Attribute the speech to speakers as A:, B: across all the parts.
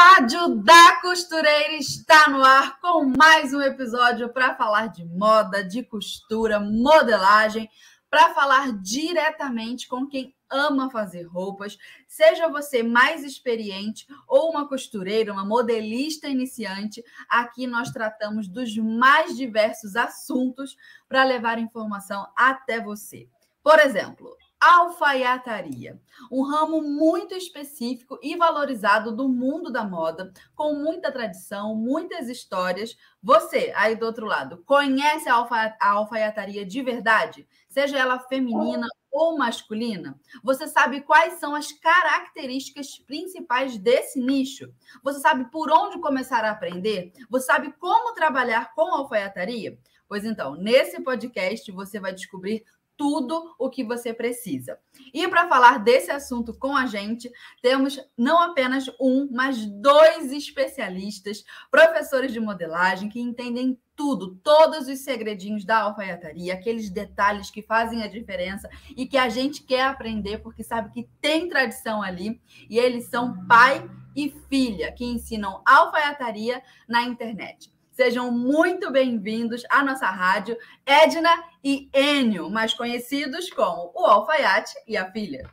A: Rádio da Costureira está no ar com mais um episódio para falar de moda, de costura, modelagem, para falar diretamente com quem ama fazer roupas, seja você mais experiente ou uma costureira, uma modelista iniciante, aqui nós tratamos dos mais diversos assuntos para levar informação até você. Por exemplo, alfaiataria, um ramo muito específico e valorizado do mundo da moda, com muita tradição, muitas histórias. Você, aí do outro lado, conhece a, alfa a alfaiataria de verdade? Seja ela feminina ou masculina? Você sabe quais são as características principais desse nicho? Você sabe por onde começar a aprender? Você sabe como trabalhar com alfaiataria? Pois então, nesse podcast você vai descobrir tudo o que você precisa. E para falar desse assunto com a gente, temos não apenas um, mas dois especialistas, professores de modelagem que entendem tudo, todos os segredinhos da alfaiataria, aqueles detalhes que fazem a diferença e que a gente quer aprender porque sabe que tem tradição ali. E eles são pai e filha que ensinam alfaiataria na internet. Sejam muito bem-vindos à nossa rádio, Edna e Enio, mais conhecidos como o Alfaiate e a Filha.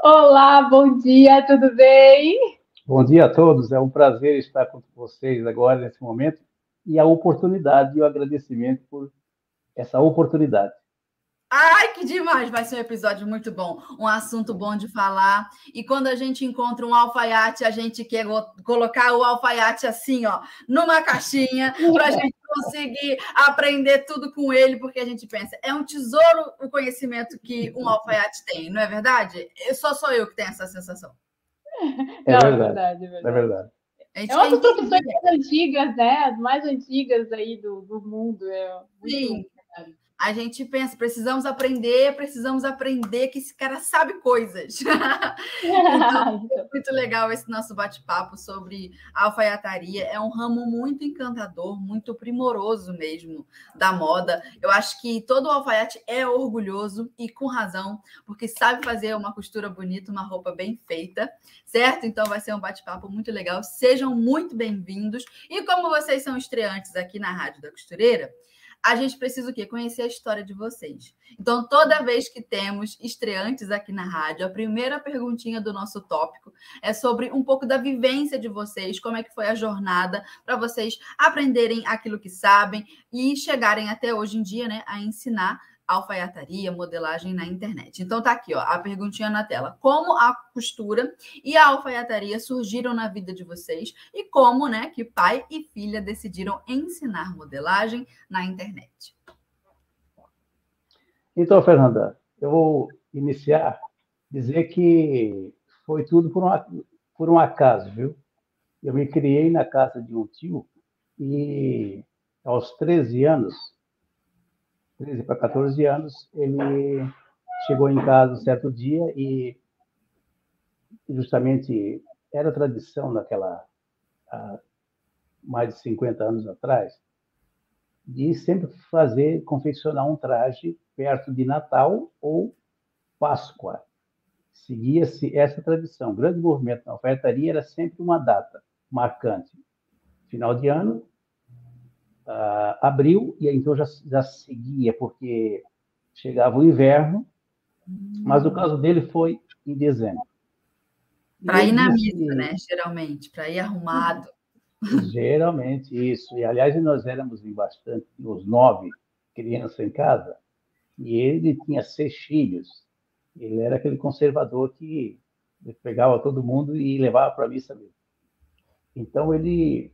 B: Olá, bom dia, tudo bem?
C: Bom dia a todos, é um prazer estar com vocês agora nesse momento e a oportunidade e o agradecimento por essa oportunidade.
A: Ai, que demais! Vai ser um episódio muito bom, um assunto bom de falar. E quando a gente encontra um alfaiate, a gente quer colocar o alfaiate assim, ó, numa caixinha, para a gente conseguir aprender tudo com ele, porque a gente pensa, é um tesouro o conhecimento que um alfaiate tem, não é verdade? Só sou eu que tenho essa sensação.
C: É, não, verdade, é verdade, é verdade. É verdade.
B: É uma das profissões mais antigas, né? As mais antigas aí do, do mundo. É
A: muito Sim a gente pensa, precisamos aprender, precisamos aprender que esse cara sabe coisas. então, é muito legal esse nosso bate-papo sobre alfaiataria. É um ramo muito encantador, muito primoroso mesmo da moda. Eu acho que todo alfaiate é orgulhoso e com razão, porque sabe fazer uma costura bonita, uma roupa bem feita, certo? Então vai ser um bate-papo muito legal. Sejam muito bem-vindos. E como vocês são estreantes aqui na Rádio da Costureira, a gente precisa o quê? Conhecer a história de vocês. Então, toda vez que temos estreantes aqui na rádio, a primeira perguntinha do nosso tópico é sobre um pouco da vivência de vocês, como é que foi a jornada para vocês aprenderem aquilo que sabem e chegarem até hoje em dia, né, a ensinar alfaiataria, modelagem na internet. Então tá aqui, ó, a perguntinha na tela. Como a costura e a alfaiataria surgiram na vida de vocês e como, né, que pai e filha decidiram ensinar modelagem na internet?
C: Então, Fernanda, eu vou iniciar dizer que foi tudo por um, por um acaso, viu? Eu me criei na casa de um tio e aos 13 anos 13 para 14 anos, ele chegou em casa certo dia e justamente era tradição naquela mais de 50 anos atrás de sempre fazer confeccionar um traje perto de Natal ou Páscoa. Seguia-se essa tradição. O grande movimento na alfaiataria era sempre uma data marcante. Final de ano, uh, abril, e então já, já seguia, porque chegava o inverno, mas no caso dele foi em dezembro.
A: Para ir na missa, né? Geralmente, para ir arrumado.
C: Geralmente, isso. E, aliás, nós éramos bastante, os nove crianças em casa, e ele tinha seis filhos. Ele era aquele conservador que pegava todo mundo e levava para a missa mesmo. Então, ele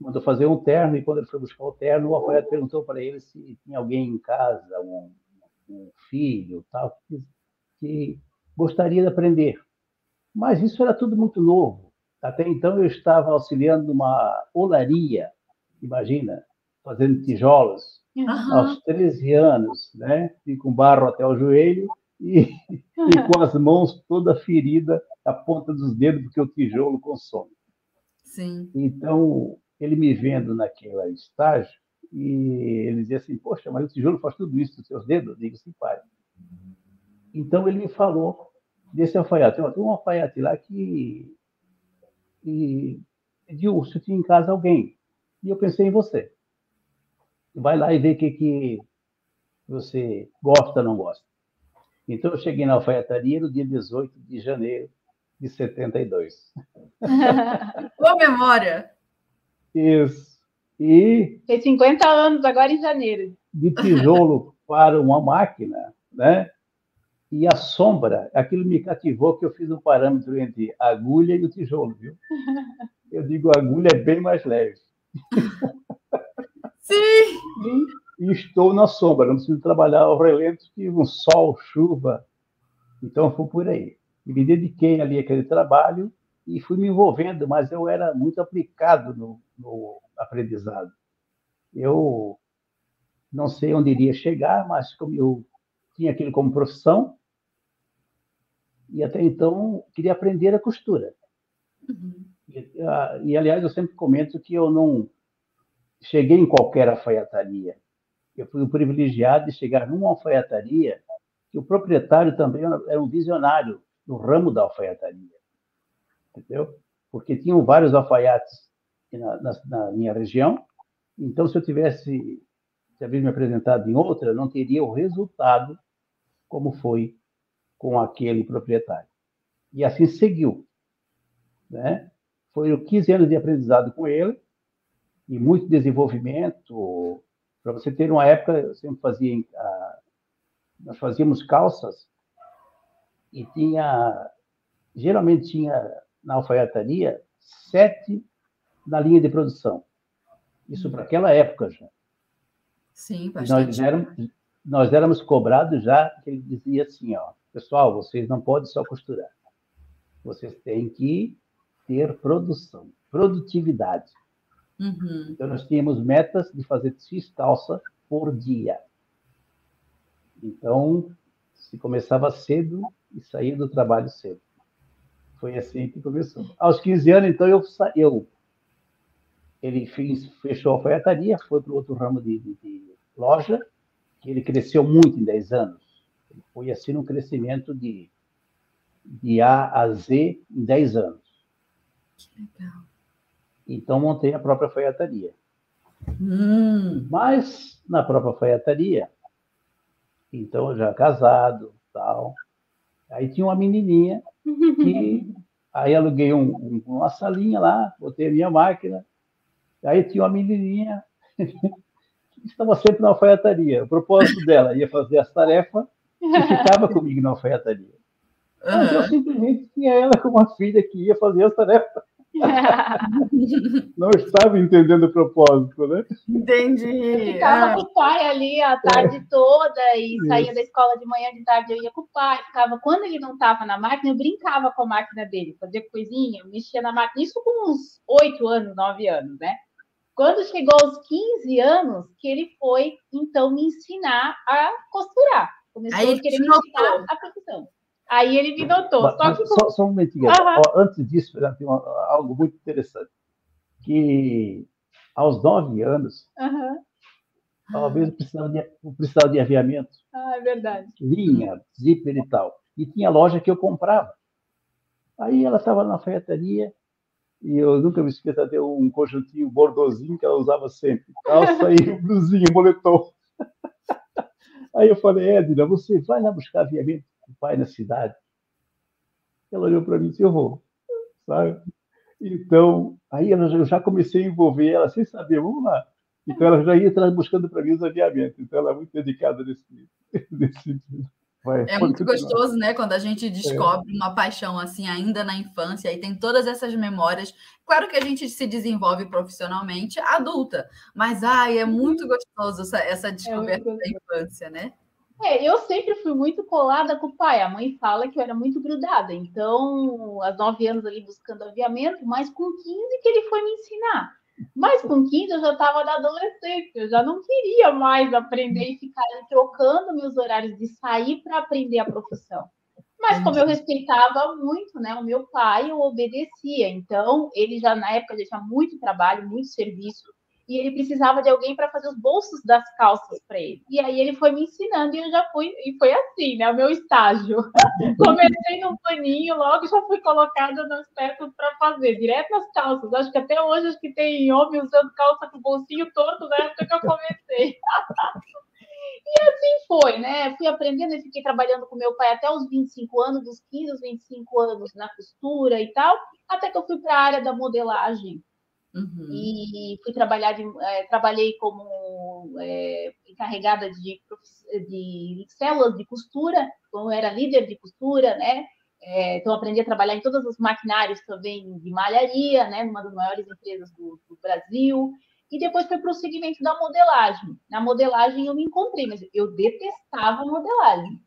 C: mandou fazer um terno, e quando ele foi buscar o terno, o alfaiate perguntou para ele se tinha alguém em casa, um, um filho, tal, que, que gostaria de aprender. Mas isso era tudo muito novo. Até então eu estava auxiliando numa olaria, imagina, fazendo tijolos, uhum. aos 13 anos, né? E com barro até o joelho e, e com as mãos toda ferida, a ponta dos dedos, porque o tijolo consome.
A: Sim.
C: Então, ele me vendo naquele estágio, e ele dizia assim, poxa, mas o tijolo faz tudo isso dos seus dedos? Eu digo, sim, pai. Então, ele me falou desse alfaiate. Tem um alfaiate lá que, que pediu se tinha em casa alguém. E eu pensei em você. Vai lá e vê o que, que você gosta ou não gosta. Então, eu cheguei na alfaiataria no dia 18 de janeiro de 72.
A: Boa memória!
C: Isso. E.
B: Tem 50 anos agora em janeiro.
C: De tijolo para uma máquina, né? E a sombra, aquilo me cativou que eu fiz um parâmetro entre a agulha e o tijolo, viu? Eu digo, a agulha é bem mais leve.
A: Sim!
C: E, e estou na sombra, não preciso trabalhar ao relento, que um sol, chuva. Então, foi por aí. E me dediquei ali àquele trabalho e fui me envolvendo, mas eu era muito aplicado no, no aprendizado. Eu não sei onde iria chegar, mas como eu tinha aquilo como profissão, e até então queria aprender a costura. Uhum. E, ah, e, aliás, eu sempre comento que eu não cheguei em qualquer alfaiataria. Eu fui o privilegiado de chegar numa alfaiataria que o proprietário também era um visionário no ramo da alfaiataria entendeu? Porque tinham vários alfaiates na, na, na minha região, então se eu tivesse se me apresentado em outra, não teria o resultado como foi com aquele proprietário. E assim seguiu. Né? Foram 15 anos de aprendizado com ele e muito desenvolvimento. Para você ter uma época, eu sempre fazia, nós fazíamos calças e tinha, geralmente tinha na alfaiataria, sete na linha de produção. Isso para aquela época já.
A: Sim, bastante.
C: Nós éramos, nós éramos cobrados já, que ele dizia assim, ó, pessoal, vocês não podem só costurar. Vocês têm que ter produção, produtividade.
A: Uhum.
C: Então, nós tínhamos metas de fazer X calça por dia. Então, se começava cedo e saía do trabalho cedo. Foi assim que começou. Aos 15 anos, então, eu, eu ele fez, fechou a alfaiataria, foi para outro ramo de, de, de, loja, que ele cresceu muito em 10 anos. Ele foi assim um crescimento de, de A a Z em 10 anos.
A: Que legal.
C: Então, montei a própria alfaiataria.
A: Hum.
C: Mas, na própria alfaiataria, então, já casado, tal, aí tinha uma menininha que aí aluguei um, um, uma salinha lá, botei a minha máquina, aí tinha uma menininha que estava sempre na alfaiataria. O propósito dela ia fazer as tarefas e ficava comigo na alfaiataria. Mas eu simplesmente tinha ela como uma filha que ia fazer as tarefas. Não estava entendendo o propósito, né?
A: Entendi.
B: Ficava ah. com o pai ali a tarde é. toda e Isso. saía da escola de manhã, de tarde eu ia com o pai. Ficava, quando ele não estava na máquina, eu brincava com a máquina dele, fazia coisinha, mexia na máquina. Isso com uns oito anos, nove anos, né? Quando chegou aos 15 anos, que ele foi, então, me ensinar a costurar. Começou Aí a querer me ensinar a profissão. Aí ele me notou. Só, que...
C: só, só um momentinho. Uhum. Antes disso, tem algo muito interessante. Que aos nove anos,
B: uhum.
C: talvez eu precisava de, eu precisava de aviamento.
B: Ah, é verdade.
C: Linha, zíper e tal. E tinha loja que eu comprava. Aí ela estava na alfaiataria e eu nunca me esqueço até um conjuntinho bordozinho que ela usava sempre. Calça e blusinha, moletom. Aí eu falei, Edna, você vai lá buscar aviamento o pai na cidade. Ela olhou para mim e disse, eu vou, sabe? Então, aí eu já comecei a envolver ela sem saber, vamos lá. Então, ela já ia buscando para mim os aviamentos. Então, ela é muito dedicada nesse, nesse sentido.
A: Vai, é muito gostoso, né? Quando a gente descobre é. uma paixão assim ainda na infância e tem todas essas memórias. Claro que a gente se desenvolve profissionalmente adulta, mas ai, é muito gostoso essa, essa é descoberta é da infância, né?
B: É, eu sempre fui muito colada com o pai. A mãe fala que eu era muito grudada. Então, aos nove anos ali buscando aviamento, mas com 15 que ele foi me ensinar. Mas com 15 eu já estava na adolescência, eu já não queria mais aprender e ficar trocando meus horários de sair para aprender a profissão. Mas como eu respeitava muito, né, o meu pai, eu obedecia. Então, ele já na época já tinha muito trabalho, muito serviço, e ele precisava de alguém para fazer os bolsos das calças para ele. E aí ele foi me ensinando e eu já fui, e foi assim, né? O meu estágio. Comecei num paninho, logo já fui colocada nas peças para fazer, direto nas calças. Acho que até hoje acho que tem homem usando calça com bolsinho torto na época que eu comecei. E assim foi, né? Fui aprendendo e fiquei trabalhando com meu pai até os 25 anos, dos 15 aos 25 anos na costura e tal, até que eu fui para a área da modelagem. Uhum. E fui trabalhar, de, é, trabalhei como é, encarregada de, de células de costura, como era líder de costura, né? É, então aprendi a trabalhar em todos os maquinários também de malharia, né? Numa das maiores empresas do, do Brasil. E depois foi para o segmento da modelagem. Na modelagem eu me encontrei, mas eu detestava modelagem.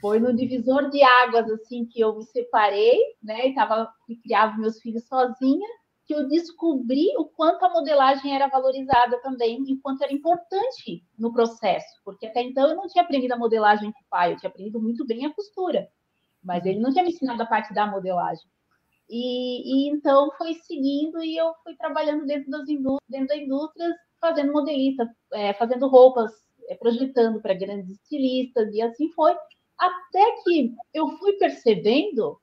B: Foi no divisor de águas assim que eu me separei, né? E tava criava meus filhos sozinha que eu descobri o quanto a modelagem era valorizada também e quanto era importante no processo, porque até então eu não tinha aprendido a modelagem com o pai, eu tinha aprendido muito bem a costura, mas ele não tinha me ensinado a parte da modelagem. E, e então foi seguindo e eu fui trabalhando dentro das indústrias, dentro da indústria, fazendo modelista, é, fazendo roupas, é, projetando para grandes estilistas e assim foi, até que eu fui percebendo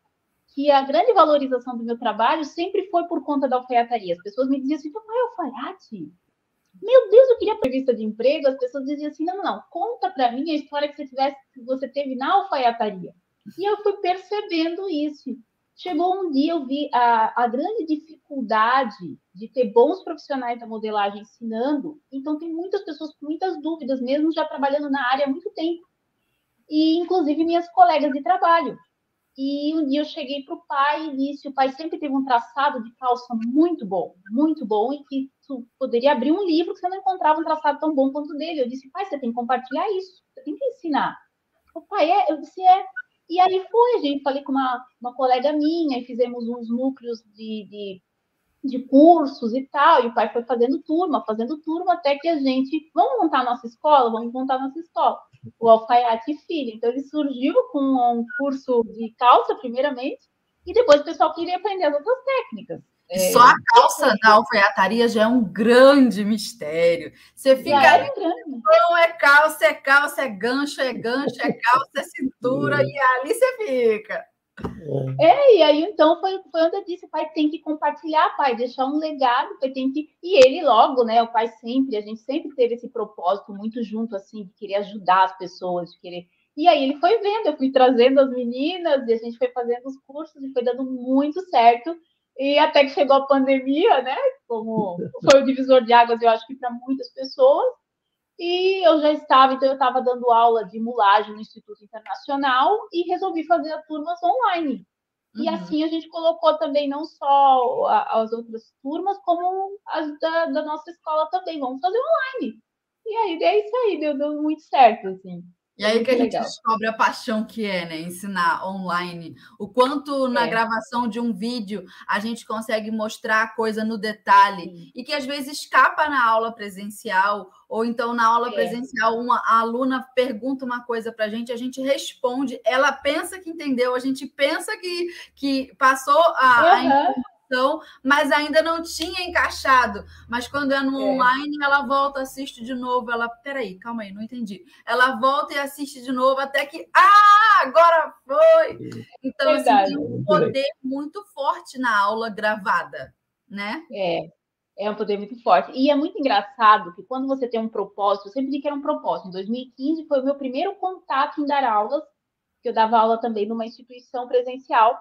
B: que a grande valorização do meu trabalho sempre foi por conta da alfaiataria. As pessoas me diziam assim, papai, alfaiate? Meu Deus, eu queria entrevista de emprego. As pessoas diziam assim, não, não, conta para mim a história que você, tivesse, que você teve na alfaiataria. E eu fui percebendo isso. Chegou um dia, eu vi a, a grande dificuldade de ter bons profissionais da modelagem ensinando. Então, tem muitas pessoas com muitas dúvidas, mesmo já trabalhando na área há muito tempo. E, inclusive, minhas colegas de trabalho. E um dia eu cheguei para o pai e disse: o pai sempre teve um traçado de calça muito bom, muito bom, e que tu poderia abrir um livro que você não encontrava um traçado tão bom quanto o dele. Eu disse: pai, você tem que compartilhar isso, você tem que ensinar. O pai é, eu disse: é. E aí foi, gente falei com uma, uma colega minha e fizemos uns núcleos de, de, de cursos e tal. E o pai foi fazendo turma, fazendo turma, até que a gente, vamos montar a nossa escola? Vamos montar a nossa escola o Alfaiate Filho. Então, ele surgiu com um curso de calça, primeiramente, e depois o pessoal queria aprender as outras técnicas.
A: É, Só a calça da alfaiataria já é um grande mistério. Você fica é não é calça, é calça, é gancho, é gancho, é calça, é cintura, e ali você fica.
B: É, e aí então foi, foi onde eu disse, pai tem que compartilhar, pai, deixar um legado, pai tem que. E ele logo, né? O pai sempre, a gente sempre teve esse propósito muito junto, assim, de querer ajudar as pessoas, de querer. E aí ele foi vendo, eu fui trazendo as meninas, e a gente foi fazendo os cursos e foi dando muito certo. E até que chegou a pandemia, né? Como foi o divisor de águas, eu acho que para muitas pessoas. E eu já estava, então eu estava dando aula de mulagem no Instituto Internacional e resolvi fazer as turmas online. E uhum. assim a gente colocou também não só as outras turmas, como as da, da nossa escola também. Vamos fazer online. E aí é isso aí, deu, deu muito certo, assim.
A: E aí que a gente Legal. descobre a paixão que é, né? Ensinar online. O quanto na é. gravação de um vídeo a gente consegue mostrar a coisa no detalhe Sim. e que às vezes escapa na aula presencial, ou então na aula é. presencial uma a aluna pergunta uma coisa para a gente, a gente responde, ela pensa que entendeu, a gente pensa que, que passou a, uhum. a mas ainda não tinha encaixado. Mas quando é no é. online, ela volta, assiste de novo. Ela, peraí, calma aí, não entendi. Ela volta e assiste de novo até que, ah, agora foi. Então, assim, tem um poder muito forte na aula gravada, né?
B: É. É um poder muito forte. E é muito engraçado que quando você tem um propósito, eu sempre digo que era um propósito. Em 2015 foi o meu primeiro contato em dar aulas, que eu dava aula também numa instituição presencial.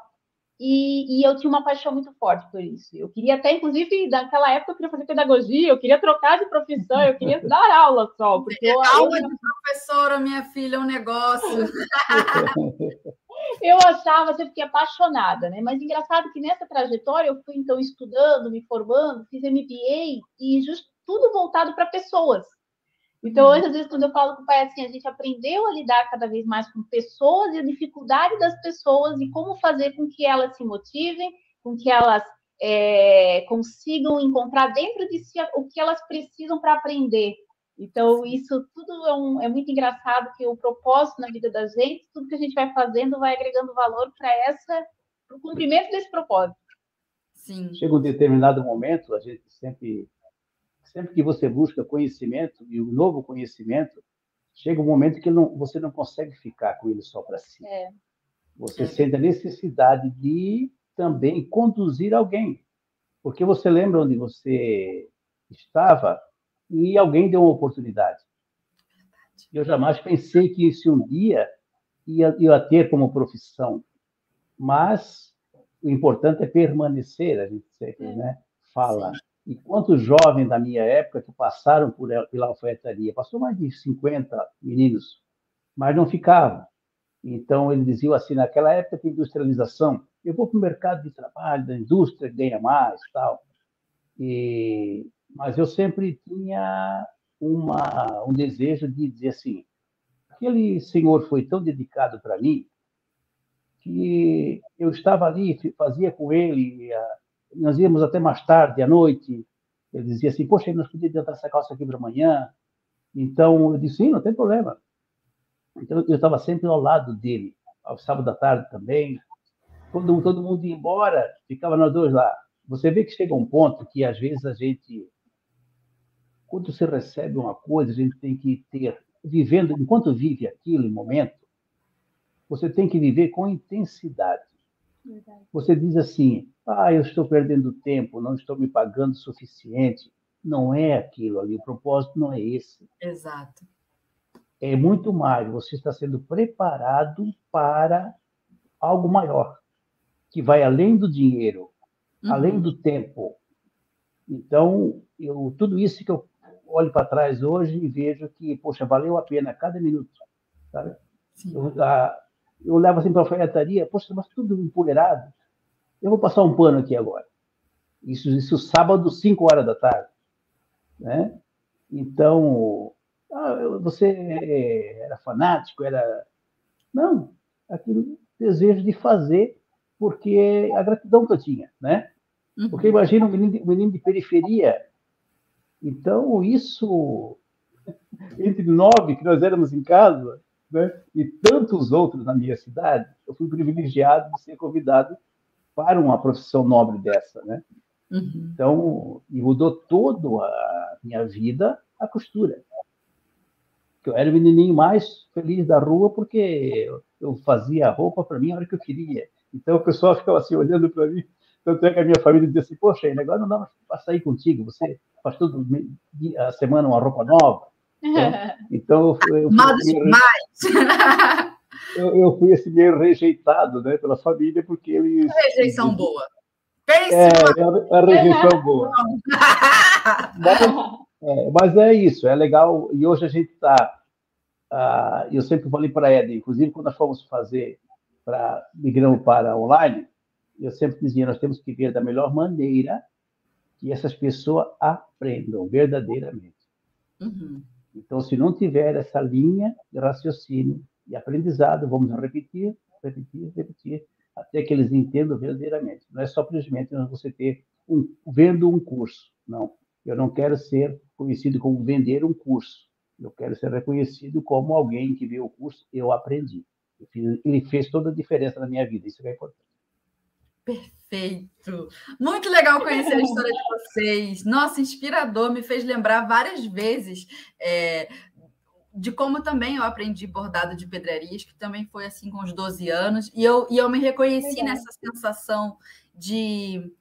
B: E, e, eu tinha uma paixão muito forte por isso. Eu queria até, inclusive, naquela época, eu queria fazer pedagogia, eu queria trocar de profissão, eu queria dar aula só. Porque eu,
A: aula eu... de professora, minha filha, é um negócio.
B: eu achava, sempre fiquei apaixonada, né? Mas engraçado que nessa trajetória eu fui, então, estudando, me formando, fiz MBA e just, tudo voltado para pessoas. Então, hoje, às vezes, quando eu falo com o pai assim, a gente aprendeu a lidar cada vez mais com pessoas e a dificuldade das pessoas e como fazer com que elas se motivem, com que elas é, consigam encontrar dentro de si o que elas precisam para aprender. Então, isso tudo é, um, é, muito engraçado, que o propósito na vida da gente, tudo que a gente vai fazendo vai agregando valor para essa para o cumprimento desse propósito.
C: Sim. Chega um determinado momento, a gente sempre sempre que você busca conhecimento e o um novo conhecimento, chega um momento que não, você não consegue ficar com ele só para si. É. Você é. sente a necessidade de também conduzir alguém. Porque você lembra onde você estava e alguém deu uma oportunidade. Eu jamais pensei que isso um dia ia, ia ter como profissão. Mas o importante é permanecer, a gente sempre é. né, fala. Sim. E quantos jovens da minha época que passaram por, pela alfaiataria? Passou mais de 50 meninos, mas não ficavam. Então, ele dizia assim, naquela época de industrialização, eu vou para o mercado de trabalho, da indústria, ganha mais, tal. E, mas eu sempre tinha uma, um desejo de dizer assim, aquele senhor foi tão dedicado para mim que eu estava ali, fazia com ele, nós íamos até mais tarde, à noite, ele dizia assim, poxa, nós podíamos adiantar essa calça aqui para amanhã. Então, eu disse, sim, não tem problema. Então, eu estava sempre ao lado dele, ao sábado à tarde também. Quando todo mundo ia embora, ficava nós dois lá. Você vê que chega um ponto que, às vezes, a gente, quando você recebe uma coisa, a gente tem que ter, vivendo, enquanto vive aquilo, em momento, você tem que viver com intensidade. Você diz assim, ah, eu estou perdendo tempo, não estou me pagando o suficiente. Não é aquilo ali, o propósito não é esse.
A: Exato
C: é muito mais. Você está sendo preparado para algo maior, que vai além do dinheiro, uhum. além do tempo. Então, eu, tudo isso que eu olho para trás hoje e vejo que, poxa, valeu a pena cada minuto. Sabe? Eu, a, eu levo assim para a alfaiataria, poxa, mas tudo empoeirado. Eu vou passar um pano aqui agora. Isso, isso sábado, 5 horas da tarde. Né? Então, ah, você era fanático, era. Não, aquele desejo de fazer, porque a gratidão que eu tinha, né? Uhum. Porque imagina um menino, um menino de periferia. Então, isso, entre nove que nós éramos em casa, né? e tantos outros na minha cidade, eu fui privilegiado de ser convidado para uma profissão nobre dessa, né? Uhum. Então, e mudou toda a minha vida a costura eu era o menininho mais feliz da rua porque eu fazia roupa para mim a hora que eu queria. Então o pessoal ficava assim olhando para mim. Tanto é que a minha família dizia assim: Poxa, agora não dá para sair contigo, você faz toda a semana uma roupa nova. Então, então eu, fui, demais! Eu, eu, fui esse meio rejeitado né, pela família, porque eles.
A: Rejeição boa.
C: Pense é, a, a rejeição boa. Mas, é, mas é isso, é legal. E hoje a gente está. Uh, eu sempre falei para a Eden, inclusive quando nós fomos fazer, para migramos para online, eu sempre dizia: nós temos que ver da melhor maneira que essas pessoas aprendam verdadeiramente. Uhum. Então, se não tiver essa linha de raciocínio e aprendizado, vamos repetir, repetir, repetir, até que eles entendam verdadeiramente. Não é só simplesmente você ter um, vendo um curso, não. Eu não quero ser conhecido como vender um curso. Eu quero ser reconhecido como alguém que viu o curso, eu aprendi. Ele fez toda a diferença na minha vida, isso é importante.
A: Perfeito! Muito legal conhecer a história de vocês. Nossa, inspirador, me fez lembrar várias vezes é, de como também eu aprendi bordado de pedrarias, que também foi assim com os 12 anos, e eu, e eu me reconheci nessa sensação de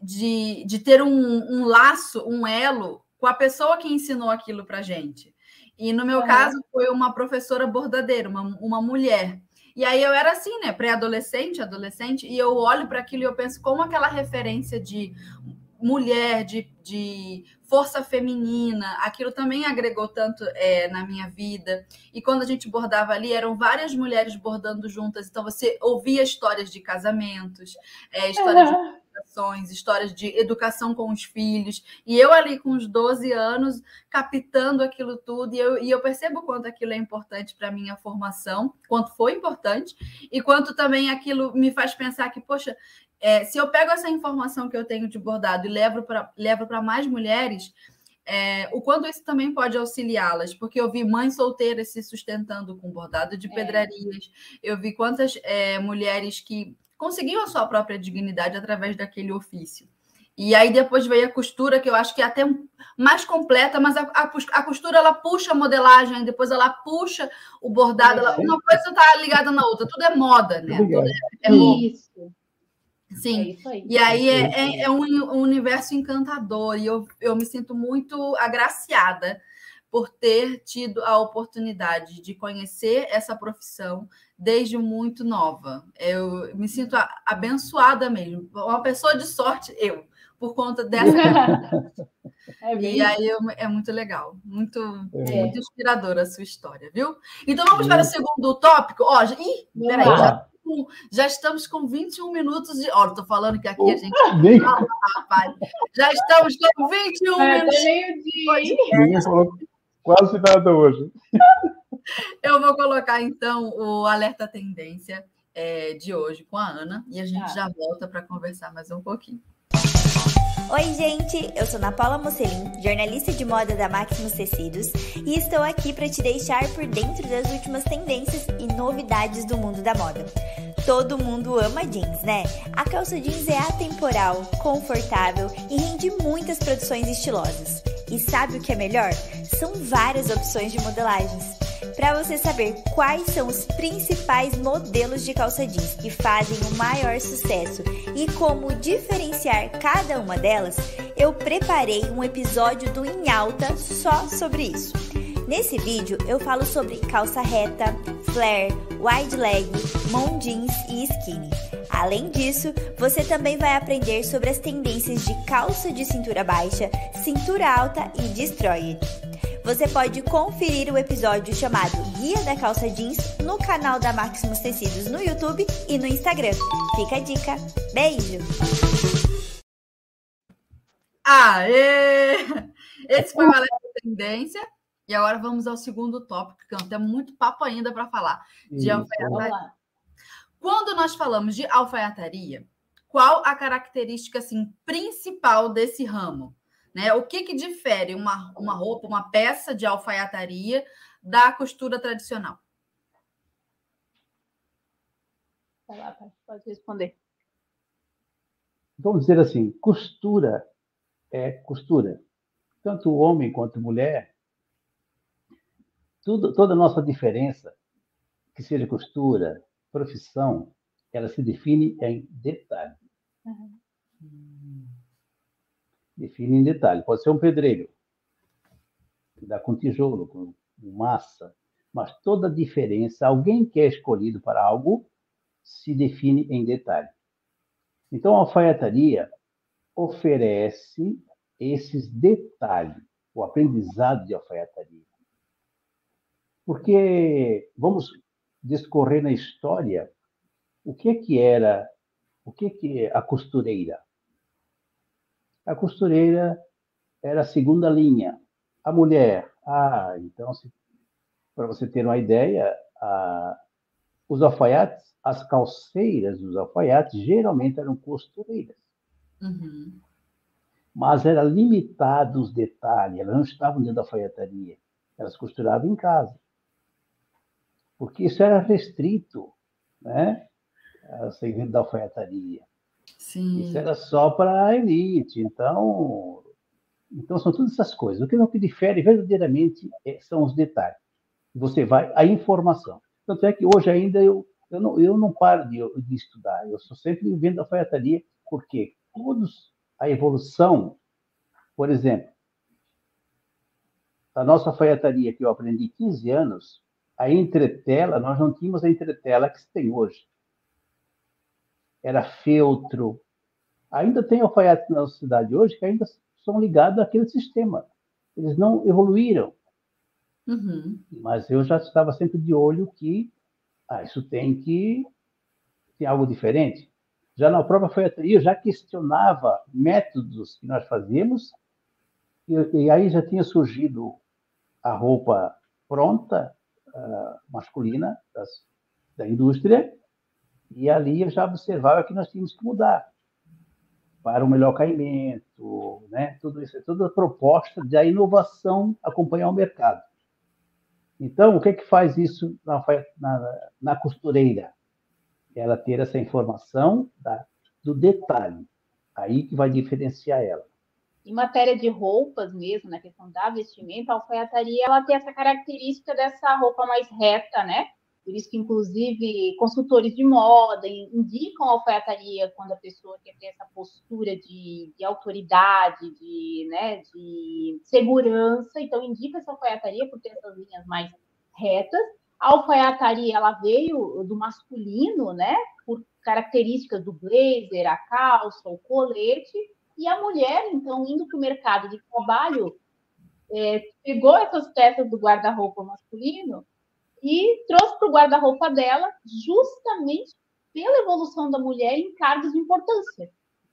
A: de, de ter um, um laço, um elo com a pessoa que ensinou aquilo para gente. E no meu caso foi uma professora bordadeira, uma, uma mulher. E aí eu era assim, né, pré-adolescente, adolescente, e eu olho para aquilo e eu penso como aquela referência de mulher, de, de força feminina, aquilo também agregou tanto é, na minha vida. E quando a gente bordava ali, eram várias mulheres bordando juntas, então você ouvia histórias de casamentos, é, histórias uhum. de histórias de educação com os filhos, e eu ali com os 12 anos, captando aquilo tudo, e eu, e eu percebo quanto aquilo é importante para a minha formação, quanto foi importante, e quanto também aquilo me faz pensar que, poxa, é, se eu pego essa informação que eu tenho de bordado e levo para levo mais mulheres, é, o quanto isso também pode auxiliá-las, porque eu vi mães solteiras se sustentando com bordado de é. pedrarias, eu vi quantas é, mulheres que conseguiam a sua própria dignidade através daquele ofício. E aí depois veio a costura, que eu acho que é até mais completa, mas a, a, a costura ela puxa a modelagem, depois ela puxa o bordado, ela, uma coisa está ligada na outra, tudo é moda, né? Tudo é,
B: é Isso.
A: Sim, é aí. e aí é, é, é um, um, universo encantador, e eu, eu me sinto muito agraciada por ter tido a oportunidade de conhecer essa profissão desde muito nova. Eu me sinto abençoada mesmo, uma pessoa de sorte, eu, por conta dessa. é e aí é muito legal, muito, é. muito inspiradora a sua história, viu? Então vamos para o segundo tópico. Ó, ih, peraí, já com, já estamos com 21 minutos de. Olha, estou falando que aqui a gente. Ah, rapaz. Já estamos com 21 é, minutos.
D: Quase nada hoje.
A: Eu vou colocar, então, o alerta tendência é, de hoje com a Ana e a gente ah. já volta para conversar mais um pouquinho.
E: Oi, gente! Eu sou Ana Paula Mocelin, jornalista de moda da Maximus Tecidos, e estou aqui para te deixar por dentro das últimas tendências e novidades do mundo da moda. Todo mundo ama jeans, né? A calça jeans é atemporal, confortável e rende muitas produções estilosas. E sabe o que é melhor? São várias opções de modelagens para você saber quais são os principais modelos de calça jeans que fazem o maior sucesso e como diferenciar cada uma delas, eu preparei um episódio do Em Alta só sobre isso. Nesse vídeo eu falo sobre calça reta, flare, wide leg, mom jeans e skinny. Além disso, você também vai aprender sobre as tendências de calça de cintura baixa, cintura alta e destroyed. Você pode conferir o episódio chamado Guia da Calça Jeans no canal da Maximus Tecidos no YouTube e no Instagram. Fica a dica. Beijo!
A: Aê! Esse foi o Alerta Tendência. E agora vamos ao segundo tópico, que tem muito papo ainda para falar, de alfaiataria. Quando nós falamos de alfaiataria, qual a característica assim, principal desse ramo? Né? O que, que difere uma, uma roupa, uma peça de alfaiataria da costura tradicional?
B: Vai lá, pode responder.
C: Vamos dizer assim, costura é costura. Tanto homem quanto mulher, tudo, toda a nossa diferença, que seja costura, profissão, ela se define em detalhe. Uhum define em detalhe. Pode ser um pedreiro, que dá com tijolo, com massa, mas toda diferença, alguém que é escolhido para algo, se define em detalhe. Então, a alfaiataria oferece esses detalhes, o aprendizado de alfaiataria. Porque vamos discorrer na história o que que era, o que que é a costureira a costureira era a segunda linha. A mulher, ah, então, para você ter uma ideia, a, os alfaiates, as calceiras dos alfaiates geralmente eram costureiras. Uhum. Mas era limitado os detalhes, elas não estavam dentro da alfaiataria, elas costuravam em casa. Porque isso era restrito, né? Segredo da alfaiataria. Sim. Isso era só para a elite. Então, então, são todas essas coisas. O que não que difere verdadeiramente é, são os detalhes. Você vai, a informação. Tanto é que hoje ainda eu, eu, não, eu não paro de, de estudar. Eu estou sempre vendo a alfaiataria, porque todos, a evolução, por exemplo, a nossa alfaiataria que eu aprendi 15 anos, a entretela, nós não tínhamos a entretela que se tem hoje era feltro. Ainda tem alfaiates na nossa cidade hoje que ainda são ligados àquele sistema. Eles não evoluíram. Uhum. Mas eu já estava sempre de olho que ah, isso tem que ter algo diferente. Já na própria alfaiataria, eu já questionava métodos que nós fazíamos, e, e aí já tinha surgido a roupa pronta, uh, masculina, das, da indústria, E ali eu já observava que nós tínhamos que mudar para um melhor caimento, né? Tudo isso, toda a proposta da inovação acompanhar o mercado. Então, o que é que faz isso na, na, na costureira? Ela ter essa informação da, do detalhe, aí que vai diferenciar ela.
B: Em matéria de roupas mesmo, na questão da vestimenta, a alfaiataria ela tem essa característica dessa roupa mais reta, né? Por isso que, inclusive, consultores de moda indicam a alfaiataria quando a pessoa quer ter essa postura de, de autoridade, de, né, de segurança. Então, indica essa alfaiataria por ter essas linhas mais retas. A alfaiataria, ela veio do masculino, né? Por características do blazer, a calça, o colete. E a mulher, então, indo para o mercado de trabalho, é, pegou essas peças do guarda-roupa masculino e trouxe para o guarda-roupa dela justamente pela evolução da mulher em cargos de importância.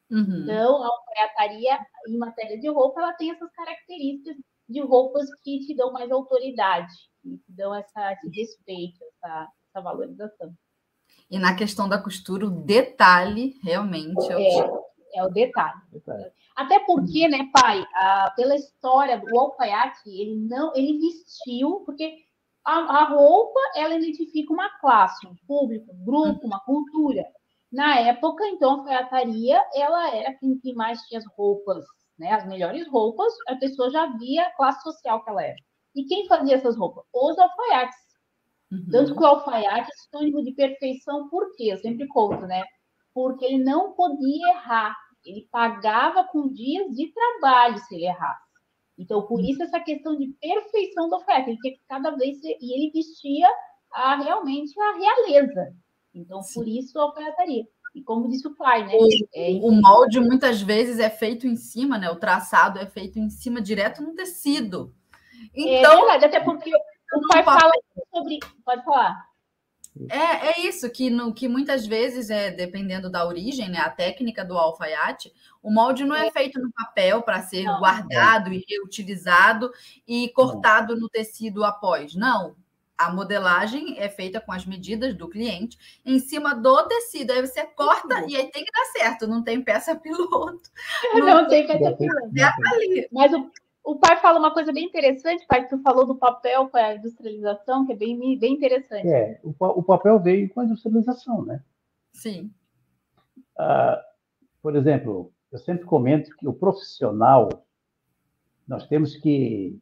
B: Uhum. Então, a alfaiataria, em matéria de roupa, ela tem essas características de roupas que te dão mais autoridade, que te dão essa, esse respeito, essa, essa valorização.
A: E na questão da costura, o detalhe realmente
B: é, é, o, é o detalhe. detalhe. Até porque, né, pai, a, pela história do alfaiate, ele não, ele vestiu, porque a, a roupa, ela identifica uma classe, um público, um grupo, uma cultura. Na época, então, a alfaiataria, ela era quem, quem mais tinha as roupas, né? As melhores roupas, a pessoa já via a classe social que ela era. E quem fazia essas roupas? Os alfaiates. Uhum. Tanto que o alfaiate é sinônimo de perfeição, por quê? Eu sempre conto, né? Porque ele não podia errar. Ele pagava com dias de trabalho se ele errasse. Então, por isso essa questão de perfeição do oferta, ele tinha que cada vez e ele vestia a, realmente a realeza. Então, Sim. por isso a alfaiataria. E como disse o pai, né?
A: O, é, o molde muitas vezes é feito em cima, né? O traçado é feito em cima, direto no tecido.
B: É então, é verdade, até porque o pai fala sobre. Pode falar.
A: É, é isso, que, no, que muitas vezes, é dependendo da origem, né, a técnica do alfaiate, o molde não é, feito no papel para ser não. guardado e reutilizado e cortado no tecido após. Não. A modelagem é feita com as medidas do cliente em cima do tecido. Aí você corta e aí tem que dar certo, não tem peça piloto.
B: Não, não tem peça piloto. É Mas o, o pai fala uma coisa bem interessante, pai, que tu falou do papel com a industrialização, que é bem, bem interessante.
C: É, o, o papel veio com a industrialização, né?
A: Sim.
C: Ah, por exemplo, eu sempre comento que o profissional, nós temos que.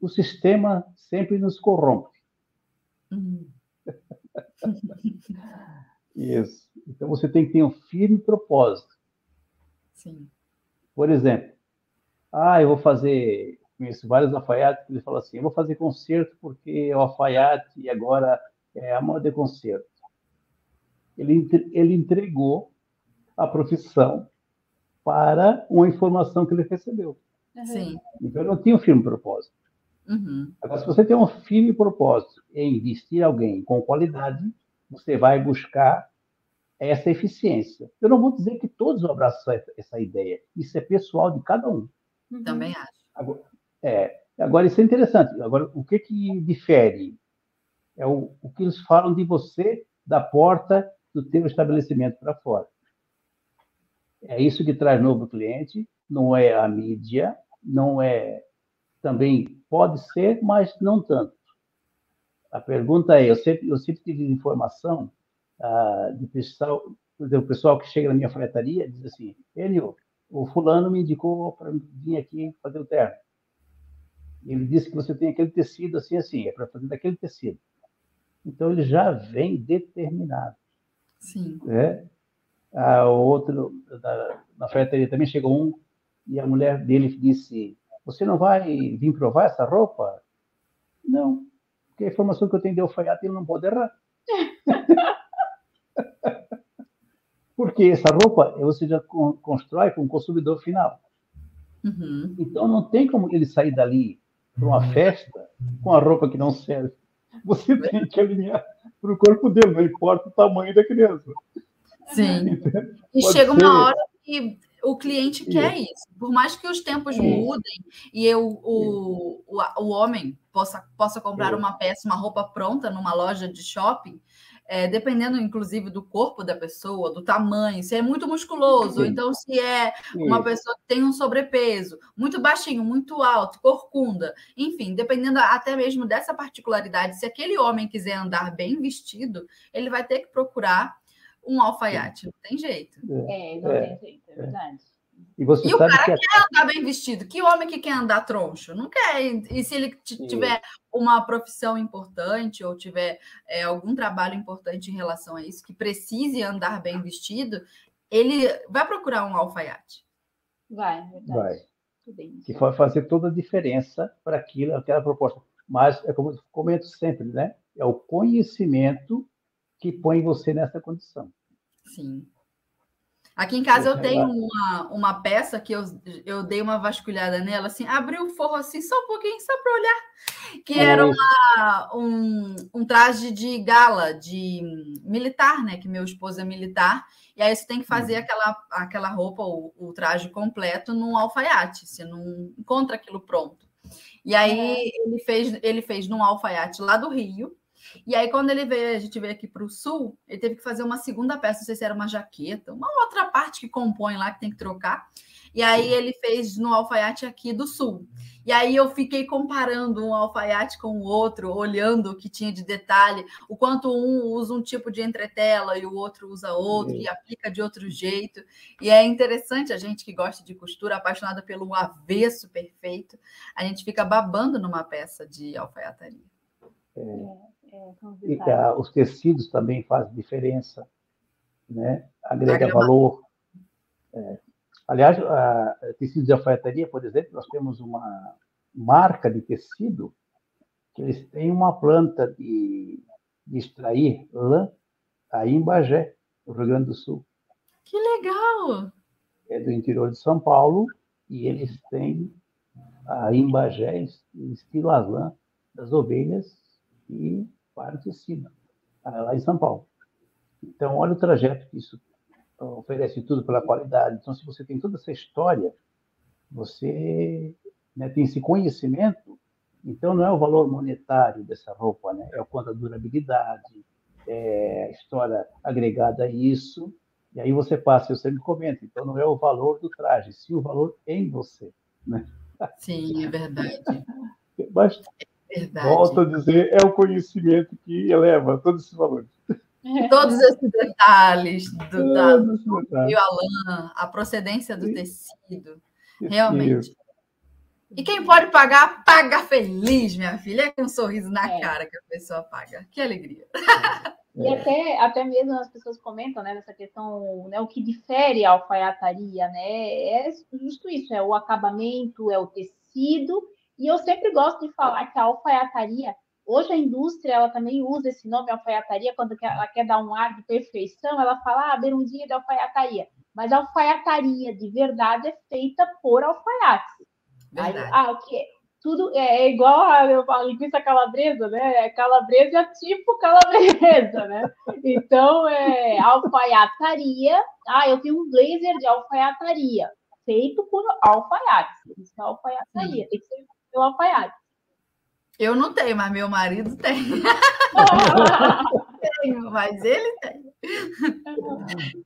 C: O sistema sempre nos corrompe. Uhum. Isso. Então você tem que ter um firme propósito.
A: Sim.
C: Por exemplo, ah, eu vou fazer, conheço vários alfaiates que ele fala assim, eu vou fazer concerto porque é o alfaiate e agora é a moda de concerto. Ele, ele entregou a profissão para uma informação que ele recebeu.
A: Sim.
C: Então, ele não tinha um firme propósito. Uhum. Agora, se você tem um firme propósito em vestir alguém com qualidade, você vai buscar essa eficiência. Eu não vou dizer que todos abraçam essa ideia. Isso é pessoal de cada um.
A: Uhum. Também acho.
C: Agora, é, agora, isso é interessante. Agora, o que, que difere? É o, o que eles falam de você da porta do teu estabelecimento para fora. É isso que traz novo cliente, não é a mídia, não é. Também pode ser, mas não tanto. A pergunta é: eu sempre, eu sempre tive informação ah, de pessoal, o pessoal que chega na minha fretaria diz assim: Enio, o fulano me indicou para vir aqui fazer o terno. Ele disse que você tem aquele tecido assim, assim, é para fazer daquele tecido. Então ele já vem determinado.
A: Sim.
C: É. A outro, da, na ferreteria também chegou um e a mulher dele disse: Você não vai vir provar essa roupa? Não, porque a informação que eu tenho de alfaiate ele não pode errar. Porque essa roupa você já constrói com o consumidor final. Uhum. Então não tem como ele sair dali para uma festa com a roupa que não serve. Você tem que alinhar para o corpo dele, não importa o tamanho da criança.
A: Sim. E Pode chega ser. uma hora que o cliente quer isso. isso. Por mais que os tempos é. mudem e eu, o, o, o homem possa, possa comprar é. uma peça, uma roupa pronta numa loja de shopping, é, dependendo inclusive do corpo da pessoa, do tamanho, se é muito musculoso, ou então se é uma pessoa que tem um sobrepeso, muito baixinho, muito alto, corcunda, enfim, dependendo até mesmo dessa particularidade, se aquele homem quiser andar bem vestido, ele vai ter que procurar um alfaiate, não tem jeito.
B: É, não é, tem jeito, é verdade.
A: E, você e o cara que... quer andar bem vestido. Que homem que quer andar troncho? Não quer. E se ele tiver uma profissão importante ou tiver é, algum trabalho importante em relação a isso, que precise andar bem vestido, ele vai procurar um alfaiate.
B: Vai, verdade. Vai.
C: Que vai fazer toda a diferença para aquilo, aquela proposta. Mas, é como eu comento sempre, né? É o conhecimento que põe você nessa condição.
A: Sim. Aqui em casa eu tenho uma, uma peça que eu, eu dei uma vasculhada nela, assim, abri o forro assim, só um pouquinho, só para olhar, que era uma, um, um traje de gala, de militar, né? Que meu esposo é militar, e aí você tem que fazer uhum. aquela, aquela roupa, o, o traje completo, num alfaiate, você não encontra aquilo pronto. E aí é. ele fez, ele fez num alfaiate lá do Rio, e aí, quando ele veio, a gente veio aqui para o sul, ele teve que fazer uma segunda peça, não sei se era uma jaqueta, uma outra parte que compõe lá que tem que trocar. E aí ele fez no alfaiate aqui do sul. E aí eu fiquei comparando um alfaiate com o outro, olhando o que tinha de detalhe, o quanto um usa um tipo de entretela e o outro usa outro e aplica de outro jeito. E é interessante a gente que gosta de costura, apaixonada pelo avesso perfeito, a gente fica babando numa peça de alfaiataria.
C: É. É, e a, os tecidos também fazem diferença, né? agrega valor. É. Aliás, a, a tecido de alfaiataria, por exemplo, nós temos uma marca de tecido que eles têm uma planta de, de extrair lã aí em Bagé, no Rio Grande do Sul.
A: Que legal!
C: É do interior de São Paulo e eles têm aí em Bagé estilo a lã das ovelhas e para cima, lá em São Paulo. Então, olha o trajeto que isso oferece tudo pela qualidade. Então, se você tem toda essa história, você né, tem esse conhecimento, então não é o valor monetário dessa roupa, né? é o quanto a durabilidade, é a história agregada a isso, e aí você passa, eu sempre comento, então não é o valor do traje, sim o valor em você. Né?
A: Sim, é verdade.
C: Mas Verdade. Volto a dizer, é o conhecimento que eleva todos esses valores.
A: Todos esses detalhes do, da, do lã, a procedência do tecido. Realmente. E quem pode pagar, paga feliz, minha filha. É com um sorriso na é. cara que a pessoa paga. Que alegria.
B: E até, até mesmo as pessoas comentam né, nessa questão, né, o que difere a alfaiataria, né? É justo isso, é o acabamento, é o tecido e eu sempre gosto de falar que a alfaiataria, hoje a indústria ela também usa esse nome alfaiataria quando ela quer dar um ar de perfeição, ela fala ah, bermudinha de alfaiataria. Mas a alfaiataria de verdade é feita por alfaiates. Aí, ah, o que tudo é, é igual a, a linguiça calabresa, né? É calabresa é tipo calabresa, né? Então, é alfaiataria. Ah, eu tenho um blazer de alfaiataria, feito por alfaiates. Isso é alfaiataria. Tem que ser pelo alfaiate.
A: Eu não tenho, mas meu marido tem. tenho, mas ele tem.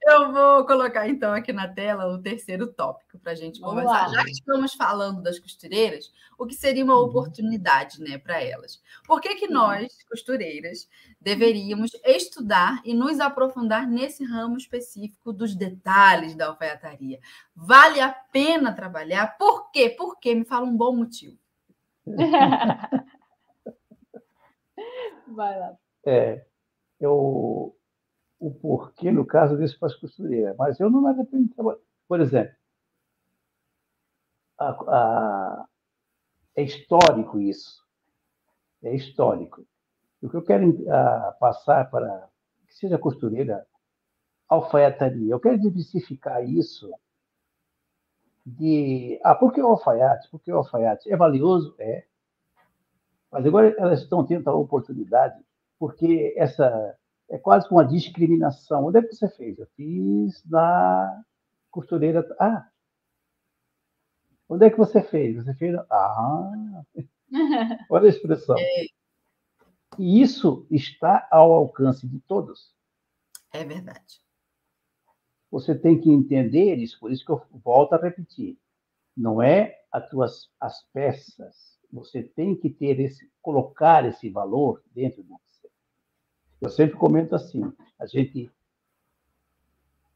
A: Eu vou colocar então aqui na tela o terceiro tópico para a gente Vamos conversar. Lá. Já que estamos falando das costureiras, o que seria uma uhum. oportunidade né, para elas? Por que, que nós, costureiras, deveríamos estudar e nos aprofundar nesse ramo específico dos detalhes da alfaiataria? Vale a pena trabalhar? Por quê? Porque me fala um bom motivo.
B: Vai lá.
C: É, eu, o porquê, no caso desse para as costureiras, mas eu não me arrependo. Por exemplo, a, a, é histórico isso. É histórico. O que eu quero a, passar para que seja costureira, alfaiataria, eu quero diversificar isso de. Ah, por que o alfaiate? Por que o alfaiate? É valioso? É. Mas agora elas estão tendo a oportunidade, porque essa é quase uma discriminação. Onde é que você fez? Eu fiz na costureira. Ah! Onde é que você fez? Você fez. Ah! Olha a expressão. É. E isso está ao alcance de todos.
A: É verdade.
C: Você tem que entender isso, por isso que eu volto a repetir. Não é as tuas as peças. Você tem que ter esse, colocar esse valor dentro de você. Eu sempre comento assim: a gente,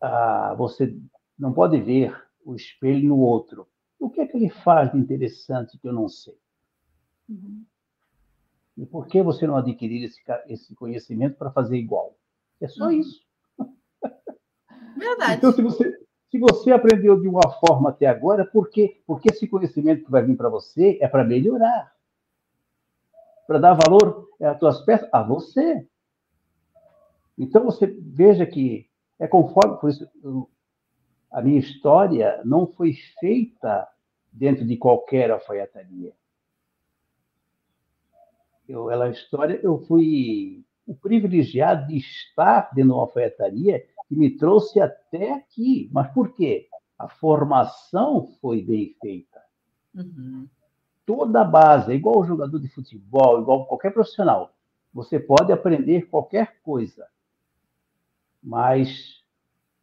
C: ah, você não pode ver o espelho no outro. O que é que ele faz de interessante que eu não sei? Uhum. E por que você não adquirir esse, esse conhecimento para fazer igual? É só uhum. isso.
A: Verdade.
C: Então, se você, se você aprendeu de uma forma até agora, por quê? Porque esse conhecimento que vai vir para você é para melhorar. Para dar valor às tuas peças, a você. Então, você veja que é conforme, por isso, a minha história não foi feita dentro de qualquer alfaiataria. Eu, ela história, eu fui o privilegiado de estar dentro de uma alfaiataria que me trouxe até aqui. Mas por quê? A formação foi bem feita. Uhum. Toda a base, é igual o jogador de futebol, igual qualquer profissional. Você pode aprender qualquer coisa. Mas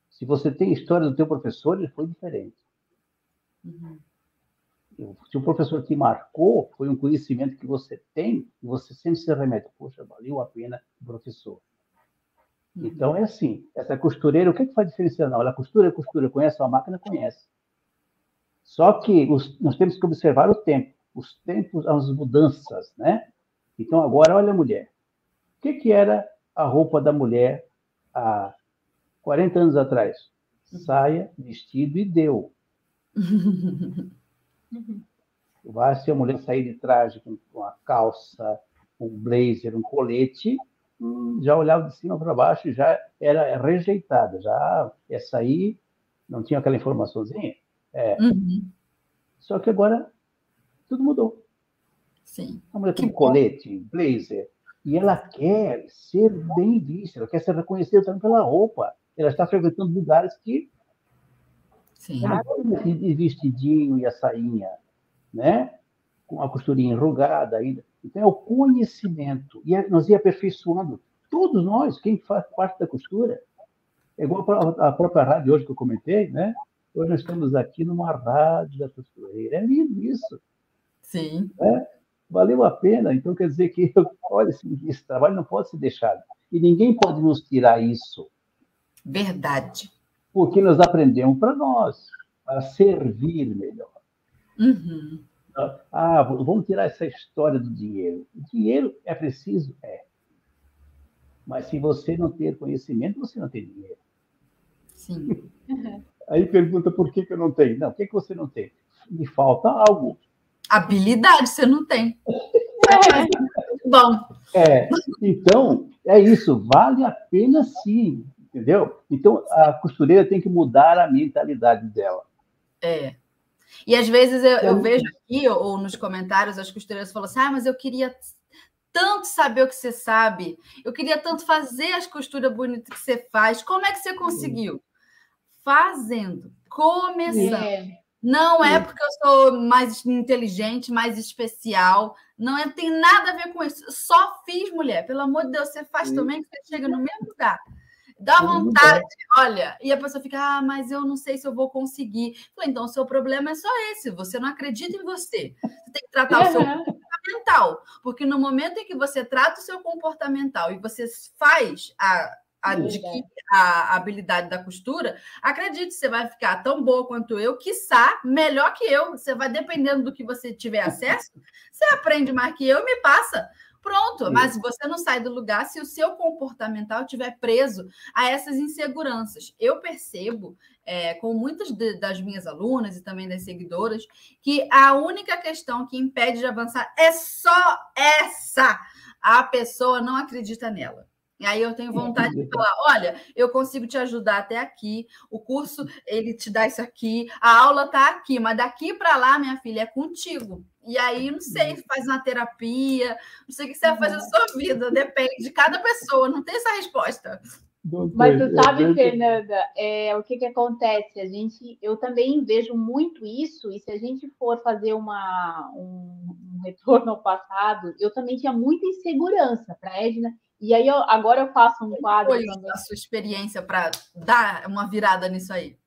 C: se você tem história do teu professor, ele foi diferente. Uhum. Se o professor te marcou, foi um conhecimento que você tem, e você sempre se remete. Poxa, valeu a pena o professor. Uhum. Então é assim, essa costureira, o que, é que faz diferença? Não, ela costura, costura, conhece a máquina, conhece. Só que os, nós temos que observar o tempo, os tempos, as mudanças, né? Então agora, olha a mulher. O que, que era a roupa da mulher há 40 anos atrás? Uhum. Saia, vestido e deu. Vai se a mulher sair de traje com uma calça, um blazer, um colete, já olhava de cima para baixo e já era rejeitada, já essa aí não tinha aquela informaçãozinha. É. Uhum. Só que agora tudo mudou.
A: Sim.
C: A mulher tem um colete, blazer, e ela quer ser bem vista, ela quer ser reconhecida também pela roupa. Ela está frequentando lugares que
A: Sim.
C: Ela vestidinho e a sainha, né? Com a costurinha enrugada ainda. Então, é o conhecimento. E é, nós ia aperfeiçoando. Todos nós, quem faz parte da costura. É igual a própria rádio hoje que eu comentei, né? Hoje nós estamos aqui numa rádio da costureira. É lindo isso.
A: Sim.
C: É? Valeu a pena. Então, quer dizer que, olha, esse trabalho não pode ser deixado. E ninguém pode nos tirar isso.
A: Verdade.
C: Porque nós aprendemos para nós, para servir melhor.
A: Uhum.
C: Ah, vamos tirar essa história do dinheiro. O dinheiro é preciso? É. Mas se você não ter conhecimento, você não tem dinheiro.
A: Sim.
C: Aí pergunta por que, que eu não tenho. Não, o que, que você não tem? Me falta algo.
A: Habilidade você não tem. É. Bom.
C: É, então, é isso. Vale a pena sim, entendeu? Então, a costureira tem que mudar a mentalidade dela.
A: É. E às vezes eu, eu vejo aqui, ou nos comentários, as costureiras falam assim: ah, mas eu queria tanto saber o que você sabe, eu queria tanto fazer as costuras bonitas que você faz. Como é que você conseguiu? Fazendo, começando. É. Não é porque eu sou mais inteligente, mais especial. Não é, tem nada a ver com isso. só fiz, mulher. Pelo amor de Deus, você faz também que você chega no mesmo lugar. Dá vontade, olha, e a pessoa fica, ah, mas eu não sei se eu vou conseguir. Falei, então o seu problema é só esse, você não acredita em você. Você tem que tratar uhum. o seu comportamental, porque no momento em que você trata o seu comportamental e você faz a, a, a, habilidade da costura, acredite, você vai ficar tão boa quanto eu, quiçá melhor que eu. Você vai dependendo do que você tiver acesso, você aprende mais que eu e me passa. Pronto, mas você não sai do lugar se o seu comportamental estiver preso a essas inseguranças. Eu percebo, é, com muitas de, das minhas alunas e também das seguidoras, que a única questão que impede de avançar é só essa. A pessoa não acredita nela. E aí eu tenho vontade de falar, olha, eu consigo te ajudar até aqui, o curso ele te dá isso aqui, a aula está aqui, mas daqui para lá, minha filha, é contigo. E aí, não sei, faz uma terapia, não sei o que você vai fazer na sua vida, depende de cada pessoa, não tem essa resposta.
B: Mas tu sabe, Fernanda, é, o que, que acontece? A gente, eu também vejo muito isso, e se a gente for fazer uma, um, um retorno ao passado, eu também tinha muita insegurança para a Edna. E aí, eu, agora eu faço um quadro.
A: Foi a sua experiência para dar uma virada nisso aí?